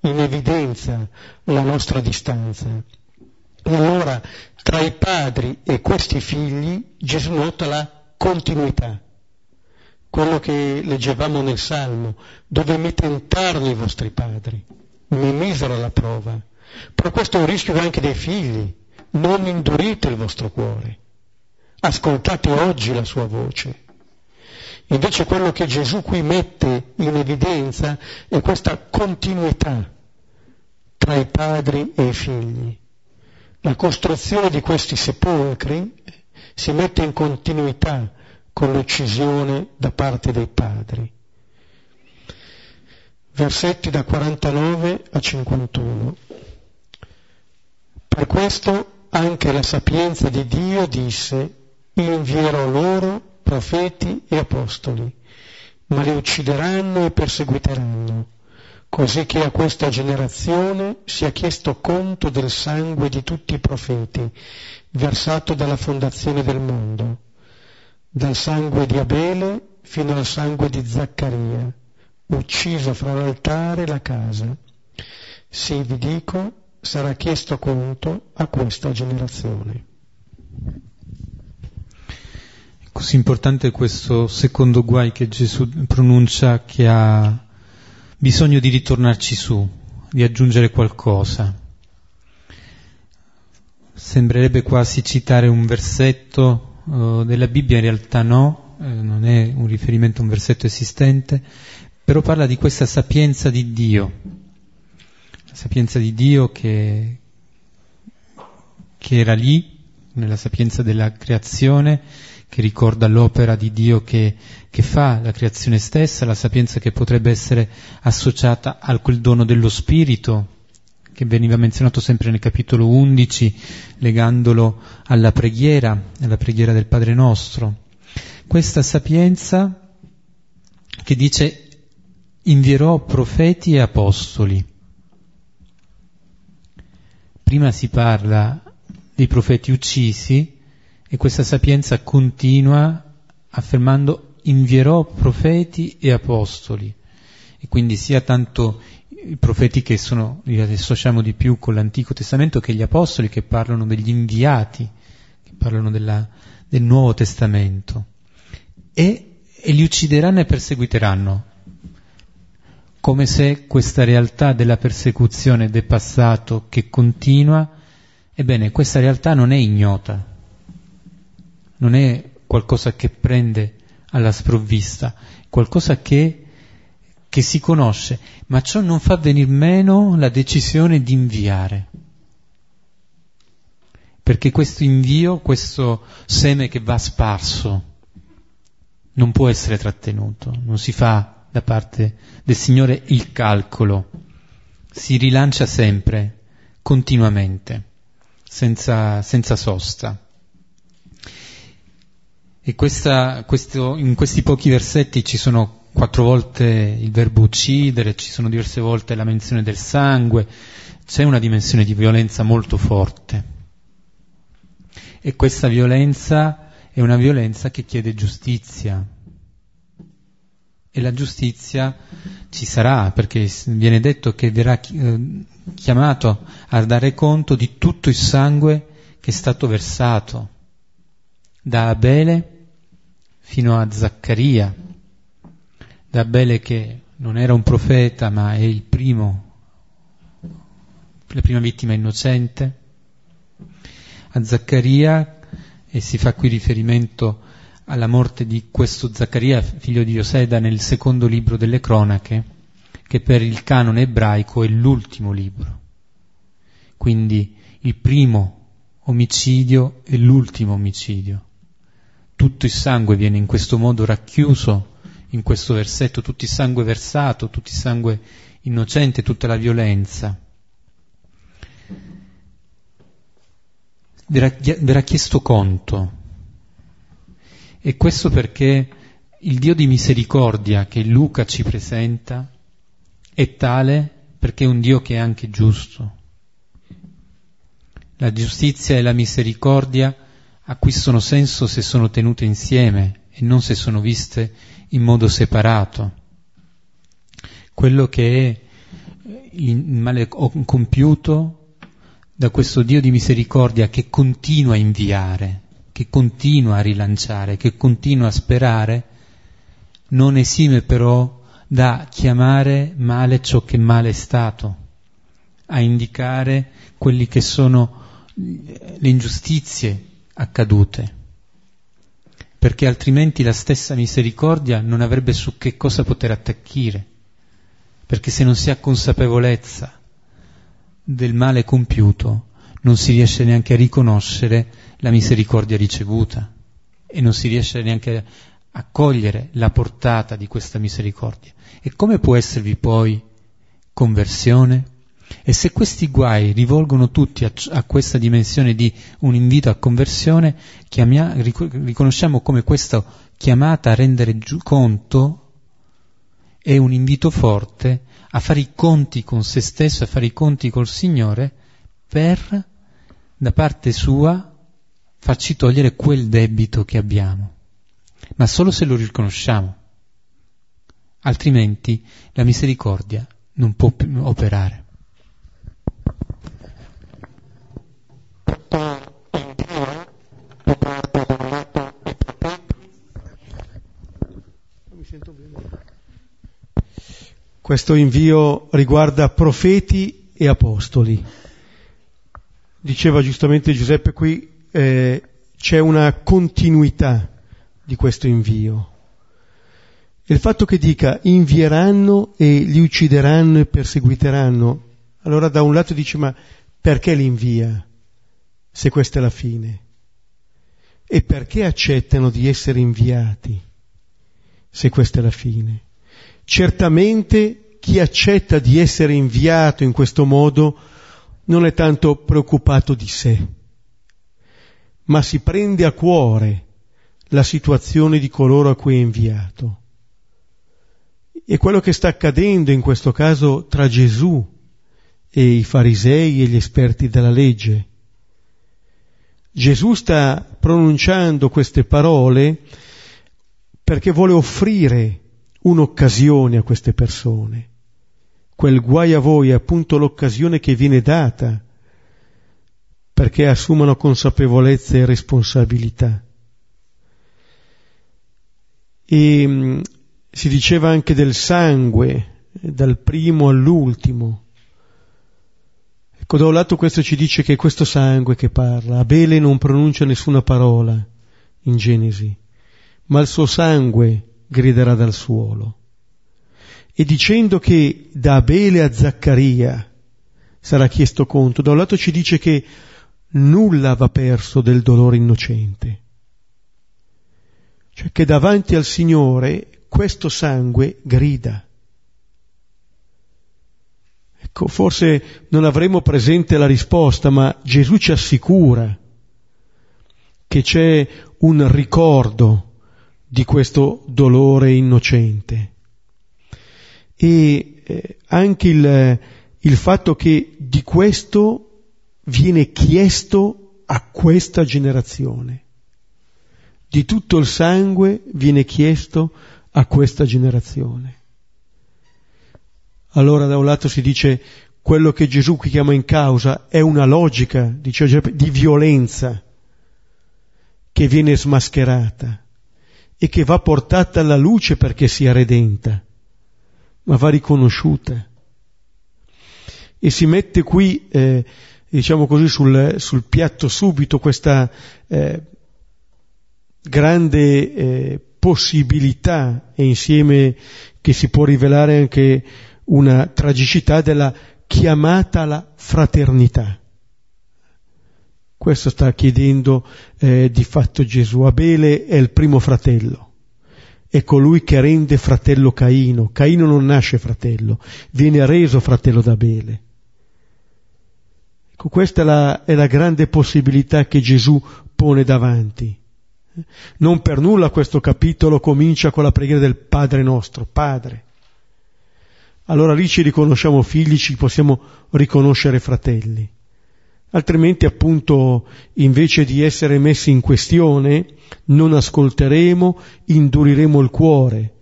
A: in evidenza la nostra distanza. E allora tra i padri e questi figli Gesù nota la continuità. Quello che leggevamo nel Salmo, dove mi tentarono i vostri padri, mi misero alla prova, Però questo è un rischio anche dei figli. Non indurite il vostro cuore. Ascoltate oggi la sua voce. Invece quello che Gesù qui mette in evidenza è questa continuità tra i padri e i figli. La costruzione di questi sepolcri si mette in continuità con l'uccisione da parte dei padri. Versetti da 49 a 51. Per questo anche la sapienza di Dio disse, invierò loro profeti e apostoli, ma li uccideranno e perseguiteranno, così che a questa generazione sia chiesto conto del sangue di tutti i profeti, versato dalla fondazione del mondo, dal sangue di Abele fino al sangue di Zaccaria, ucciso fra l'altare e la casa. Sì, vi dico, sarà chiesto conto a questa generazione.
B: Così importante questo secondo guai che Gesù pronuncia che ha bisogno di ritornarci su, di aggiungere qualcosa. Sembrerebbe quasi citare un versetto uh, della Bibbia, in realtà no, eh, non è un riferimento a un versetto esistente, però parla di questa sapienza di Dio, la sapienza di Dio che, che era lì, nella sapienza della creazione, che ricorda l'opera di Dio che, che, fa la creazione stessa, la sapienza che potrebbe essere associata a quel dono dello Spirito, che veniva menzionato sempre nel capitolo 11, legandolo alla preghiera, alla preghiera del Padre nostro. Questa sapienza che dice invierò profeti e apostoli. Prima si parla dei profeti uccisi, e questa sapienza continua affermando invierò profeti e apostoli. E quindi sia tanto i profeti che sono, li associamo di più con l'Antico Testamento, che gli apostoli che parlano degli inviati, che parlano della, del Nuovo Testamento. E, e li uccideranno e perseguiteranno, come se questa realtà della persecuzione del passato che continua, ebbene, questa realtà non è ignota, non è qualcosa che prende alla sprovvista, qualcosa che, che si conosce, ma ciò non fa venir meno la decisione di inviare. Perché questo invio, questo seme che va sparso, non può essere trattenuto, non si fa da parte del Signore il calcolo, si rilancia sempre, continuamente, senza, senza sosta. E questa, questo, in questi pochi versetti ci sono quattro volte il verbo uccidere, ci sono diverse volte la menzione del sangue, c'è una dimensione di violenza molto forte. E questa violenza è una violenza che chiede giustizia. E la giustizia ci sarà, perché viene detto che verrà eh, chiamato a dare conto di tutto il sangue che è stato versato da Abele fino a Zaccaria, da Abele che non era un profeta ma è il primo, la prima vittima innocente, a Zaccaria, e si fa qui riferimento alla morte di questo Zaccaria, figlio di Ioseda, nel secondo libro delle cronache, che per il canone ebraico è l'ultimo libro. Quindi il primo omicidio e l'ultimo omicidio tutto il sangue viene in questo modo racchiuso in questo versetto, tutto il sangue versato, tutto il sangue innocente, tutta la violenza. Verrà, verrà chiesto conto. E questo perché il Dio di misericordia che Luca ci presenta è tale perché è un Dio che è anche giusto. La giustizia e la misericordia acquistano senso se sono tenute insieme e non se sono viste in modo separato. Quello che è il male compiuto da questo Dio di misericordia che continua a inviare, che continua a rilanciare, che continua a sperare, non esime però da chiamare male ciò che male è stato a indicare quelli che sono le ingiustizie accadute, perché altrimenti la stessa misericordia non avrebbe su che cosa poter attacchire, perché se non si ha consapevolezza del male compiuto, non si riesce neanche a riconoscere la misericordia ricevuta e non si riesce neanche a cogliere la portata di questa misericordia. E come può esservi poi conversione? E se questi guai rivolgono tutti a, a questa dimensione di un invito a conversione, chiamia, riconosciamo come questa chiamata a rendere giu, conto è un invito forte a fare i conti con se stesso, a fare i conti col Signore, per, da parte sua, farci togliere quel debito che abbiamo. Ma solo se lo riconosciamo. Altrimenti la misericordia non può operare.
A: Questo invio riguarda profeti e apostoli. Diceva giustamente Giuseppe qui, eh, c'è una continuità di questo invio. E il fatto che dica invieranno e li uccideranno e perseguiteranno, allora da un lato dice ma perché li invia se questa è la fine? E perché accettano di essere inviati se questa è la fine? Certamente chi accetta di essere inviato in questo modo non è tanto preoccupato di sé, ma si prende a cuore la situazione di coloro a cui è inviato. E quello che sta accadendo in questo caso tra Gesù e i farisei e gli esperti della legge. Gesù sta pronunciando queste parole perché vuole offrire un'occasione a queste persone. Quel guai a voi è appunto l'occasione che viene data perché assumano consapevolezza e responsabilità. E mm, si diceva anche del sangue, dal primo all'ultimo. Ecco, da un lato questo ci dice che è questo sangue che parla. Abele non pronuncia nessuna parola in Genesi, ma il suo sangue griderà dal suolo. E dicendo che da Abele a Zaccaria sarà chiesto conto, da un lato ci dice che nulla va perso del dolore innocente. Cioè che davanti al Signore questo sangue grida. Ecco, forse non avremo presente la risposta, ma Gesù ci assicura che c'è un ricordo di questo dolore innocente. E eh, anche il, il fatto che di questo viene chiesto a questa generazione. Di tutto il sangue viene chiesto a questa generazione. Allora da un lato si dice quello che Gesù qui chiama in causa è una logica, dice, di violenza che viene smascherata e che va portata alla luce perché sia redenta, ma va riconosciuta. E si mette qui, eh, diciamo così, sul, sul, piatto subito questa eh, grande eh, possibilità e insieme che si può rivelare anche una tragicità della chiamata alla fraternità. Questo sta chiedendo eh, di fatto Gesù. Abele è il primo fratello, è colui che rende fratello Caino. Caino non nasce fratello, viene reso fratello d'Abele. Ecco, questa è la, è la grande possibilità che Gesù pone davanti. Non per nulla questo capitolo comincia con la preghiera del Padre nostro, Padre. Allora lì ci riconosciamo figli, ci possiamo riconoscere fratelli altrimenti appunto invece di essere messi in questione non ascolteremo, induriremo il cuore.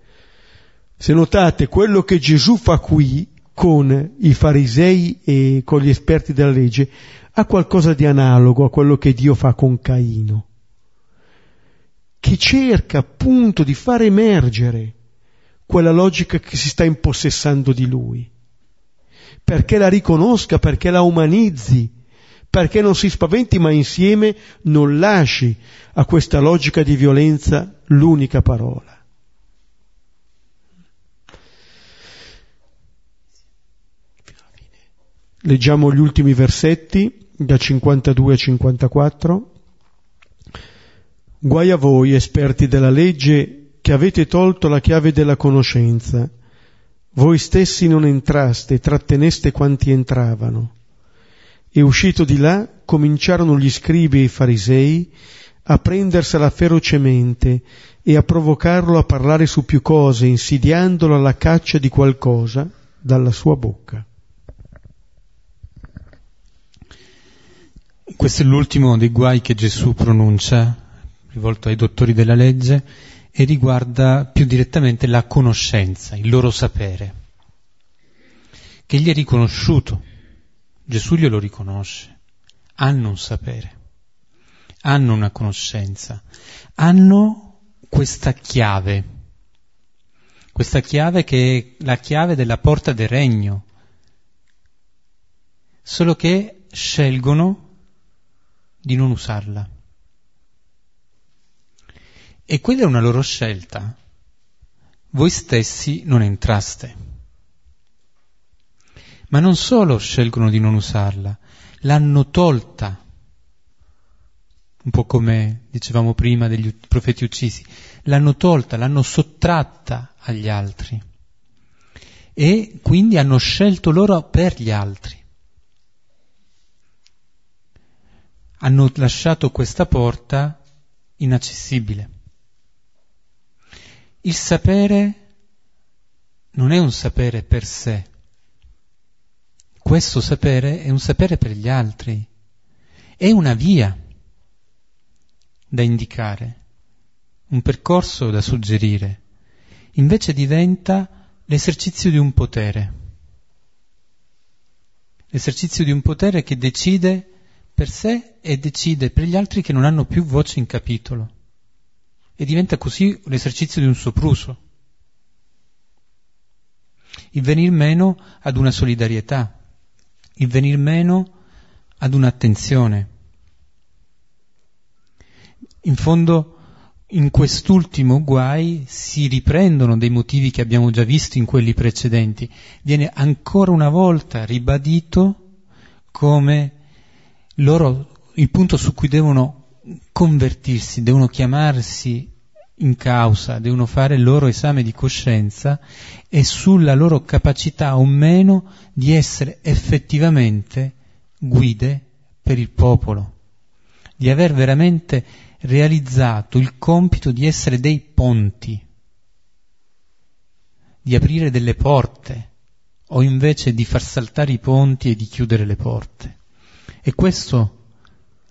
A: Se notate quello che Gesù fa qui con i farisei e con gli esperti della legge ha qualcosa di analogo a quello che Dio fa con Caino, che cerca appunto di far emergere quella logica che si sta impossessando di lui perché la riconosca, perché la umanizzi, perché non si spaventi, ma insieme non lasci a questa logica di violenza l'unica parola. Leggiamo gli ultimi versetti da 52 a 54. Guai a voi, esperti della legge, che avete tolto la chiave della conoscenza. Voi stessi non entraste, tratteneste quanti entravano. E uscito di là, cominciarono gli scribi e i farisei a prendersela ferocemente e a provocarlo a parlare su più cose, insidiandolo alla caccia di qualcosa dalla sua bocca.
B: Questo è l'ultimo dei guai che Gesù pronuncia, rivolto ai dottori della legge, e riguarda più direttamente la conoscenza, il loro sapere, che gli è riconosciuto. Gesù glielo riconosce. Hanno un sapere, hanno una conoscenza, hanno questa chiave, questa chiave che è la chiave della porta del regno, solo che scelgono di non usarla. E quella è una loro scelta. Voi stessi non entraste. Ma non solo scelgono di non usarla, l'hanno tolta. Un po' come dicevamo prima degli profeti uccisi, l'hanno tolta, l'hanno sottratta agli altri. E quindi hanno scelto loro per gli altri. hanno lasciato questa porta inaccessibile. Il sapere non è un sapere per sé, questo sapere è un sapere per gli altri, è una via da indicare, un percorso da suggerire, invece diventa l'esercizio di un potere, l'esercizio di un potere che decide per sé e decide per gli altri che non hanno più voce in capitolo. E diventa così l'esercizio di un sopruso. Il venir meno ad una solidarietà, il venir meno ad un'attenzione. In fondo, in quest'ultimo guai si riprendono dei motivi che abbiamo già visto in quelli precedenti. Viene ancora una volta ribadito come loro il punto su cui devono convertirsi, devono chiamarsi in causa, devono fare il loro esame di coscienza è sulla loro capacità o meno di essere effettivamente guide per il popolo, di aver veramente realizzato il compito di essere dei ponti, di aprire delle porte, o invece di far saltare i ponti e di chiudere le porte. E questo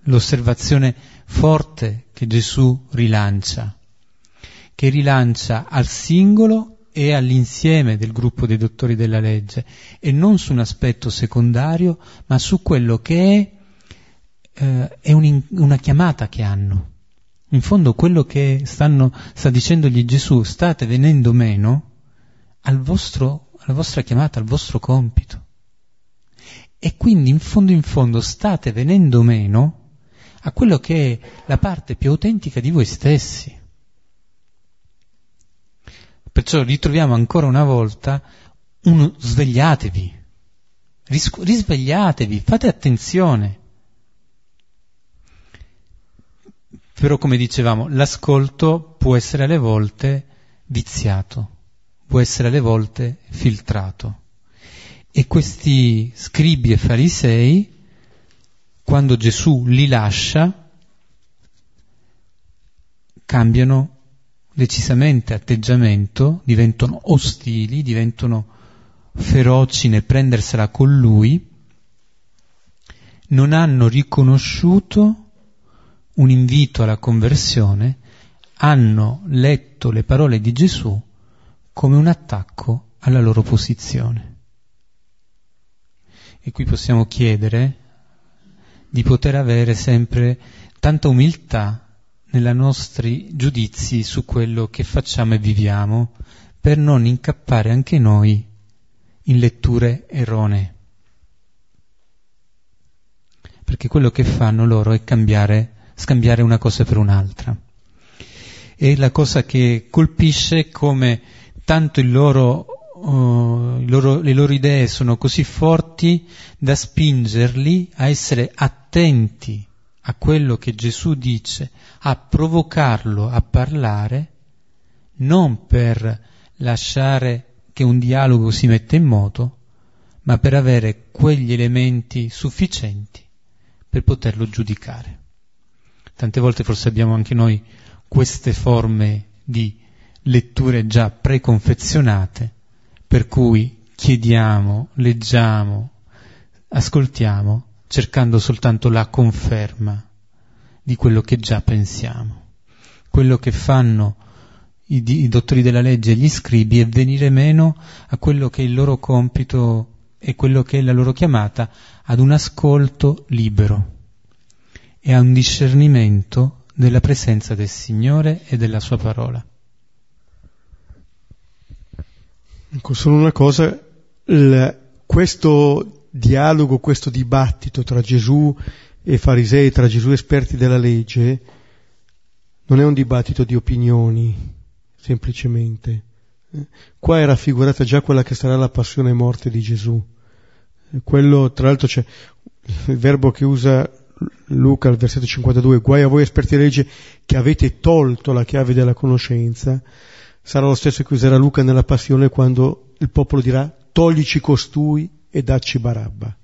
B: l'osservazione forte che Gesù rilancia, che rilancia al singolo e all'insieme del gruppo dei dottori della legge, e non su un aspetto secondario, ma su quello che è, eh, è un, una chiamata che hanno. In fondo quello che stanno, sta dicendogli Gesù, state venendo meno al vostro, alla vostra chiamata, al vostro compito. E quindi in fondo in fondo state venendo meno a quello che è la parte più autentica di voi stessi. Perciò ritroviamo ancora una volta un svegliatevi, ris- risvegliatevi, fate attenzione. Però come dicevamo, l'ascolto può essere alle volte viziato, può essere alle volte filtrato. E questi scribi e farisei, quando Gesù li lascia, cambiano decisamente atteggiamento, diventano ostili, diventano feroci nel prendersela con lui, non hanno riconosciuto un invito alla conversione, hanno letto le parole di Gesù come un attacco alla loro posizione. E qui possiamo chiedere di poter avere sempre tanta umiltà nei nostri giudizi su quello che facciamo e viviamo, per non incappare anche noi in letture erronee. Perché quello che fanno loro è cambiare, scambiare una cosa per un'altra. E la cosa che colpisce è come tanto loro, uh, loro, le loro idee sono così forti da spingerli a essere attenti a quello che Gesù dice, a provocarlo a parlare, non per lasciare che un dialogo si metta in moto, ma per avere quegli elementi sufficienti per poterlo giudicare. Tante volte forse abbiamo anche noi queste forme di letture già preconfezionate, per cui chiediamo, leggiamo, ascoltiamo, cercando soltanto la conferma di quello che già pensiamo. Quello che fanno i, i dottori della legge e gli scribi è venire meno a quello che è il loro compito e quello che è la loro chiamata ad un ascolto libero e a un discernimento della presenza del Signore e della sua parola.
A: Ecco, solo una cosa, il, questo dialogo, questo dibattito tra Gesù e farisei, tra Gesù esperti della legge, non è un dibattito di opinioni, semplicemente. Qua è raffigurata già quella che sarà la passione e morte di Gesù. Quello, tra l'altro, c'è il verbo che usa Luca al versetto 52, guai a voi esperti di legge che avete tolto la chiave della conoscenza, sarà lo stesso che userà Luca nella passione quando il popolo dirà toglici costui e dacci Barabba.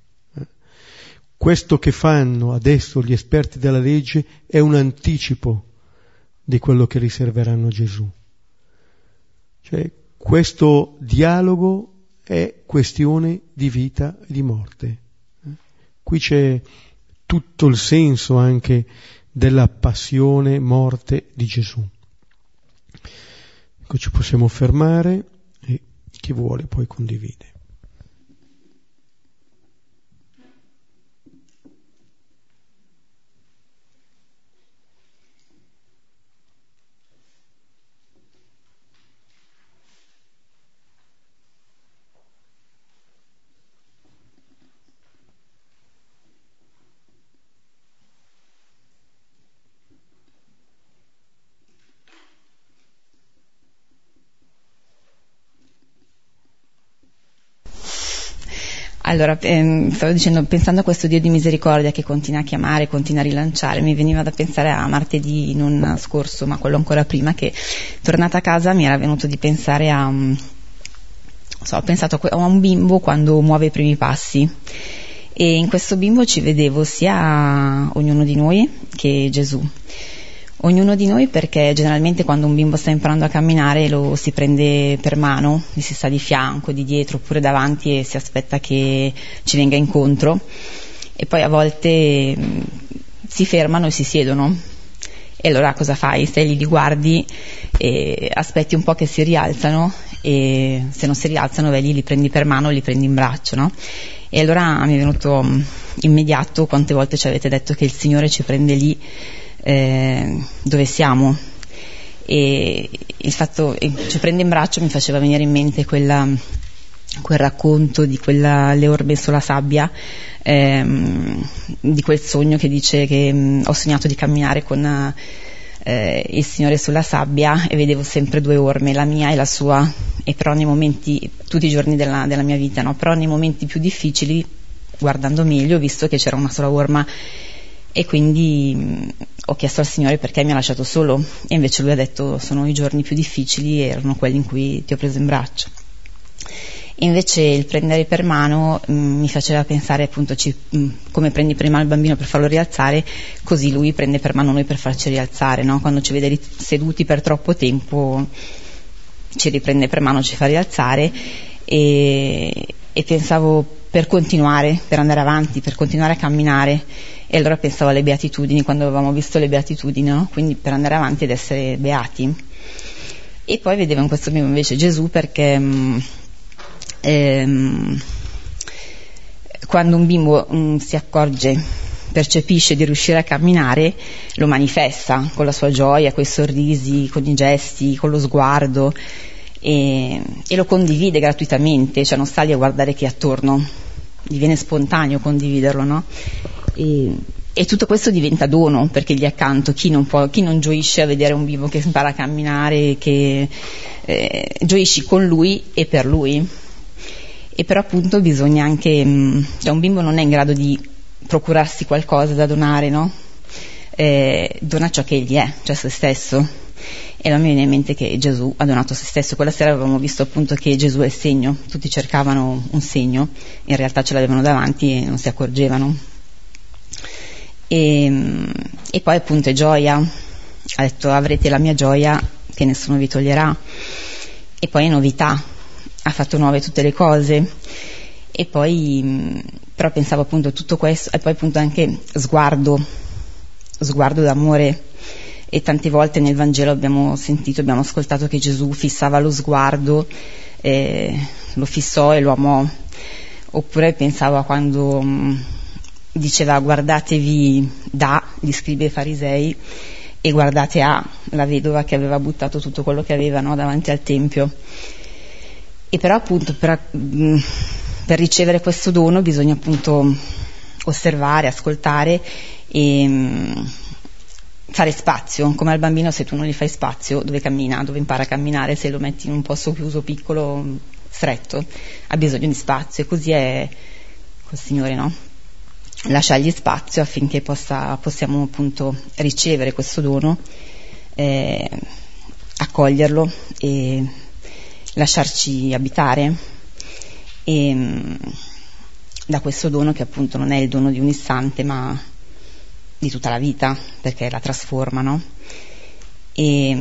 A: Questo che fanno adesso gli esperti della legge è un anticipo di quello che riserveranno Gesù. Cioè, questo dialogo è questione di vita e di morte. Qui c'è tutto il senso anche della passione, morte di Gesù. Ecco, ci possiamo fermare e chi vuole poi condivide.
C: Allora, ehm, stavo dicendo, pensando a questo Dio di misericordia che continua a chiamare, continua a rilanciare, mi veniva da pensare a martedì non scorso, ma quello ancora prima, che tornata a casa mi era venuto di pensare a, mm, so, ho pensato a un bimbo quando muove i primi passi. E in questo bimbo ci vedevo sia ognuno di noi che Gesù. Ognuno di noi perché generalmente quando un bimbo sta imparando a camminare lo si prende per mano, gli si sta di fianco, di dietro oppure davanti e si aspetta che ci venga incontro e poi a volte mm, si fermano e si siedono e allora cosa fai? Stai lì, li guardi e aspetti un po' che si rialzano e se non si rialzano vai lì, li prendi per mano, li prendi in braccio, no? E allora mi è venuto mm, immediato quante volte ci avete detto che il Signore ci prende lì eh, dove siamo e il fatto ci prende in braccio mi faceva venire in mente quella, quel racconto di quella Le orbe sulla sabbia ehm, di quel sogno che dice che mh, mm, ho sognato di camminare con eh, il Signore sulla sabbia e vedevo sempre due orme, la mia e la sua e però nei momenti, tutti i giorni della, della mia vita, no? però nei momenti più difficili guardando meglio ho visto che c'era una sola orma e quindi mh, ho chiesto al Signore perché mi ha lasciato solo e invece lui ha detto sono i giorni più difficili e erano quelli in cui ti ho preso in braccio. Invece il prendere per mano mh, mi faceva pensare appunto ci, mh, come prendi per mano il bambino per farlo rialzare, così lui prende per mano noi per farci rialzare, no? quando ci vede seduti per troppo tempo ci riprende per mano, ci fa rialzare e, e pensavo per continuare, per andare avanti, per continuare a camminare e allora pensavo alle beatitudini quando avevamo visto le beatitudini, no? quindi per andare avanti ed essere beati. E poi vedevo in questo bimbo invece Gesù perché mm, ehm, quando un bimbo mh, mm, si accorge, percepisce di riuscire a camminare, lo manifesta con la sua gioia, con i sorrisi, con i gesti, con lo sguardo e, e lo condivide gratuitamente, cioè non sta lì a guardare chi è attorno, gli viene spontaneo condividerlo, no? E, e tutto questo diventa dono perché gli accanto, chi non, può, chi non gioisce a vedere un bimbo che impara a camminare, che eh, gioisci con lui e per lui. E però appunto bisogna anche, mh, cioè un bimbo non è in grado di procurarsi qualcosa da donare, no? Eh, dona ciò che egli è, cioè se stesso. E allora mi viene in mente che Gesù ha donato se stesso. Quella sera avevamo visto appunto che Gesù è segno, tutti cercavano un segno, in realtà ce l'avevano davanti e non si accorgevano. E, e poi appunto è gioia, ha detto avrete la mia gioia che nessuno vi toglierà. E poi è novità, ha fatto nuove tutte le cose. E poi però pensavo appunto a tutto questo e poi appunto anche sguardo, sguardo d'amore e tante volte nel Vangelo abbiamo sentito, abbiamo ascoltato che Gesù fissava lo sguardo, eh, lo fissò e lo amò, oppure pensavo a quando mm, diceva guardatevi da, gli scribi ai farisei, e guardate a la vedova che aveva buttato tutto quello che aveva no, davanti al Tempio. E però appunto per, mm, per ricevere questo dono bisogna appunto osservare, ascoltare e mh, mm, fare spazio, come al bambino se tu non gli fai spazio dove cammina, dove impara a camminare, se lo metti in un posto chiuso, piccolo, stretto, ha bisogno di spazio. E così è col Signore, no? Lasciargli spazio affinché possa, possiamo appunto ricevere questo dono, eh, accoglierlo e lasciarci abitare. E, mm, da questo dono che appunto non è il dono di un istante ma di tutta la vita, perché la trasformano. E,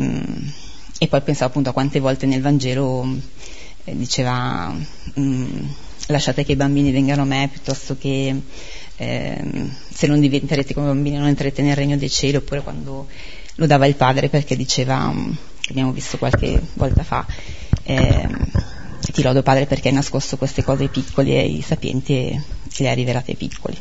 C: e poi pensavo appunto a quante volte nel Vangelo eh, diceva mm, lasciate che i bambini vengano a me piuttosto che eh, se non diventerete come bambini non entrerete nel regno dei cieli, oppure quando lo dava il padre perché diceva, mm, abbiamo visto qualche volta fa, eh, ti lodo padre perché hai nascosto queste cose ai piccoli e ai sapienti e le hai rivelate ai piccoli.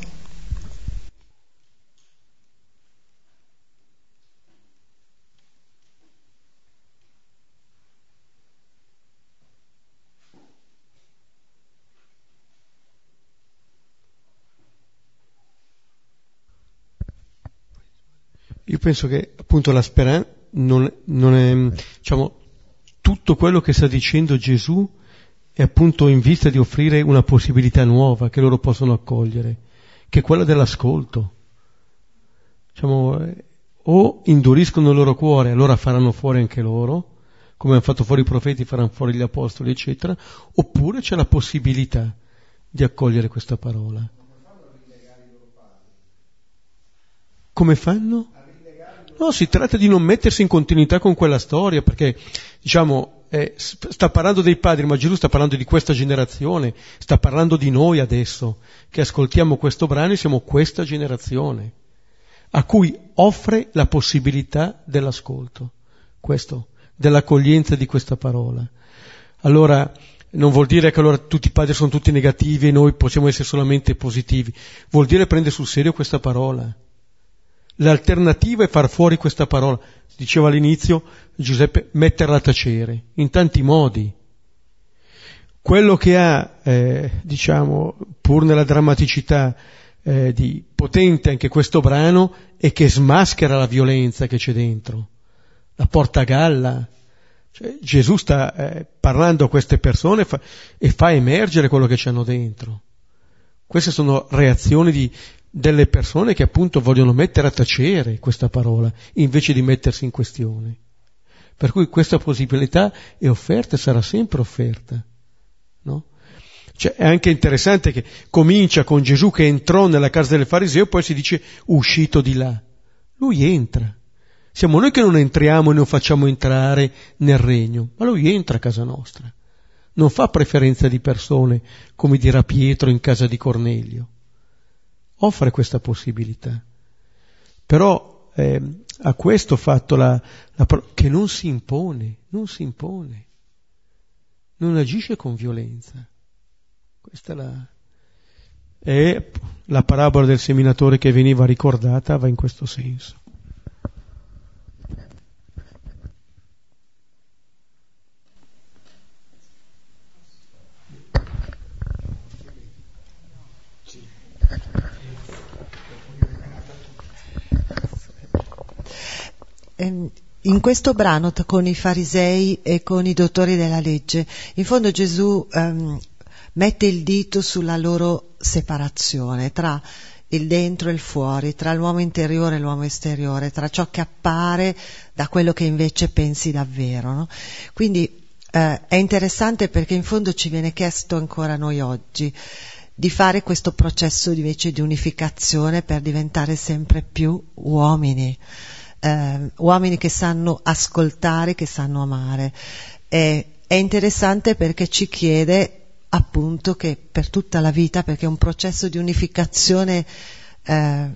A: Io penso che appunto la speranza non, non è, diciamo, tutto quello che sta dicendo Gesù è appunto in vista di offrire una possibilità nuova che loro possono accogliere, che è quella dell'ascolto. Diciamo, eh, o induriscono il loro cuore, allora faranno fuori anche loro, come hanno fatto fuori i profeti, faranno fuori gli apostoli, eccetera, oppure c'è la possibilità di accogliere questa parola. Come fanno? No, si tratta di non mettersi in continuità con quella storia, perché diciamo, eh, sta parlando dei padri, ma Gesù sta parlando di questa generazione, sta parlando di noi adesso, che ascoltiamo questo brano e siamo questa generazione, a cui offre la possibilità dell'ascolto, questo, dell'accoglienza di questa parola. Allora, non vuol dire che allora tutti i padri sono tutti negativi e noi possiamo essere solamente positivi, vuol dire prendere sul serio questa parola L'alternativa è far fuori questa parola. Diceva all'inizio Giuseppe, metterla a tacere, in tanti modi. Quello che ha, eh, diciamo, pur nella drammaticità eh, di potente anche questo brano, è che smaschera la violenza che c'è dentro. La porta a galla. Cioè, Gesù sta eh, parlando a queste persone fa, e fa emergere quello che c'hanno dentro. Queste sono reazioni di, delle persone che appunto vogliono mettere a tacere questa parola invece di mettersi in questione. Per cui questa possibilità è offerta e sarà sempre offerta. No? Cioè, è anche interessante che comincia con Gesù che entrò nella casa del fariseo e poi si dice uscito di là. Lui entra. Siamo noi che non entriamo e non facciamo entrare nel regno, ma lui entra a casa nostra. Non fa preferenza di persone, come dirà Pietro in casa di Cornelio offre questa possibilità. Però eh, a questo fatto la, la, che non si impone, non si impone, non agisce con violenza. Questa è la, è la parabola del seminatore che veniva ricordata, va in questo senso.
D: Thank you. In questo brano con i farisei e con i dottori della legge, in fondo Gesù ehm, mette il dito sulla loro separazione tra il dentro e il fuori, tra l'uomo interiore e l'uomo esteriore, tra ciò che appare da quello che invece pensi davvero. No? Quindi eh, è interessante perché in fondo ci viene chiesto ancora noi oggi di fare questo processo invece di unificazione per diventare sempre più uomini, eh, uomini che sanno ascoltare, che sanno amare. E, è interessante perché ci chiede appunto che per tutta la vita, perché un processo di unificazione eh,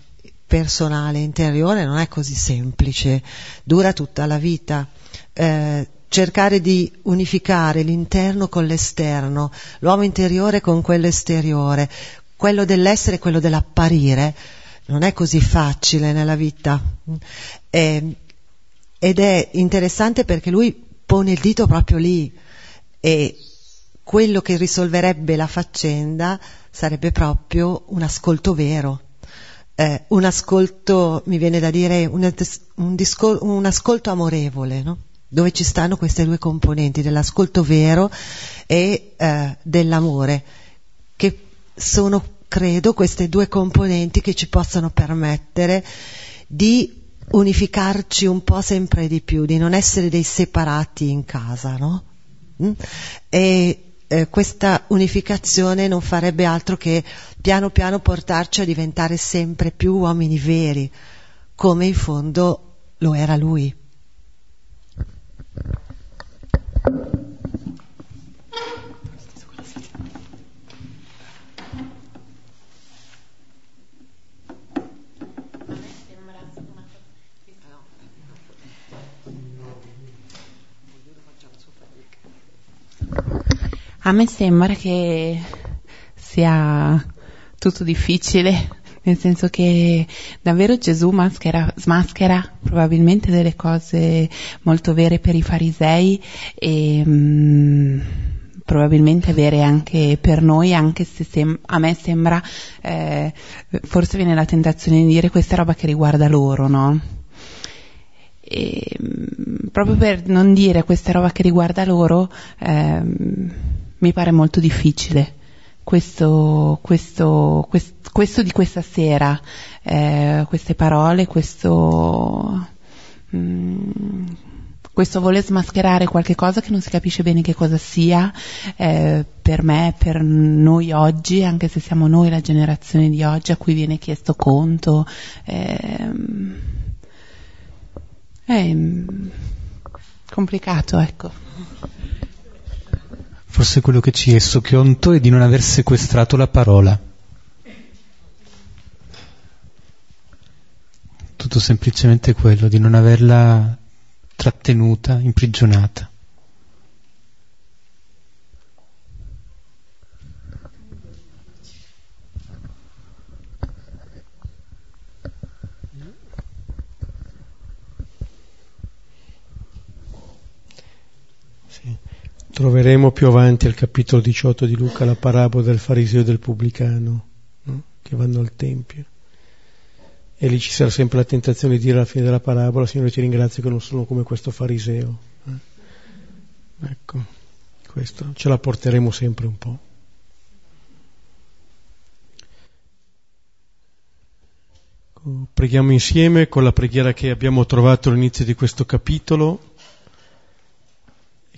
D: personale, interiore, non è così semplice, dura tutta la vita. Eh, cercare di unificare l'interno con l'esterno, l'uomo interiore con quello esteriore, quello dell'essere e quello dell'apparire, non è così facile nella vita. Eh, ed è interessante perché lui pone il dito proprio lì e quello che risolverebbe la faccenda sarebbe proprio un ascolto vero. Eh, un ascolto, mi viene da dire, un, un, discor- un ascolto amorevole, no? dove ci stanno queste due componenti dell'ascolto vero e eh, dell'amore, che sono, credo, queste due componenti che ci possano permettere di unificarci un po' sempre di più, di non essere dei separati in casa, no? Mm? E eh, questa unificazione non farebbe altro che piano piano portarci a diventare sempre più uomini veri, come in fondo lo era lui.
E: A me sembra che sia tutto difficile, nel senso che davvero Gesù maschera, smaschera probabilmente delle cose molto vere per i farisei e mh, mm, probabilmente vere anche per noi, anche se sem- a me sembra, eh, forse viene la tentazione di dire questa roba che riguarda loro, no? E, mh, mm, proprio per non dire questa roba che riguarda loro, ehm, mi pare molto difficile. Questo, questo, quest, questo di questa sera, eh, queste parole, questo, mm, questo voler smascherare qualche cosa che non si capisce bene che cosa sia eh, per me, per noi oggi, anche se siamo noi la generazione di oggi a cui viene chiesto conto. Eh, è complicato, ecco.
B: Forse quello che ci è socchionto è di non aver sequestrato la parola. Tutto semplicemente quello, di non averla trattenuta, imprigionata.
A: Troveremo più avanti al capitolo 18 di Luca la parabola del fariseo e del pubblicano no? che vanno al Tempio. E lì ci sarà sempre la tentazione di dire alla fine della parabola, Signore ti ringrazio che non sono come questo fariseo. Eh? Ecco, questo ce la porteremo sempre un po'. Ecco, preghiamo insieme con la preghiera che abbiamo trovato all'inizio di questo capitolo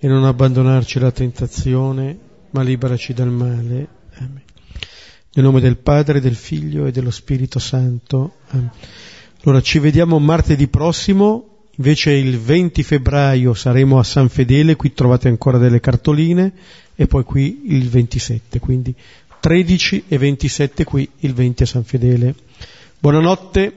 A: e non abbandonarci alla tentazione, ma liberaci dal male. Amen. Nel nome del Padre, del Figlio e dello Spirito Santo. Amen. Allora ci vediamo martedì prossimo, invece il 20 febbraio saremo a San Fedele, qui trovate ancora delle cartoline, e poi qui il 27, quindi 13 e 27 qui, il 20 a San Fedele. Buonanotte.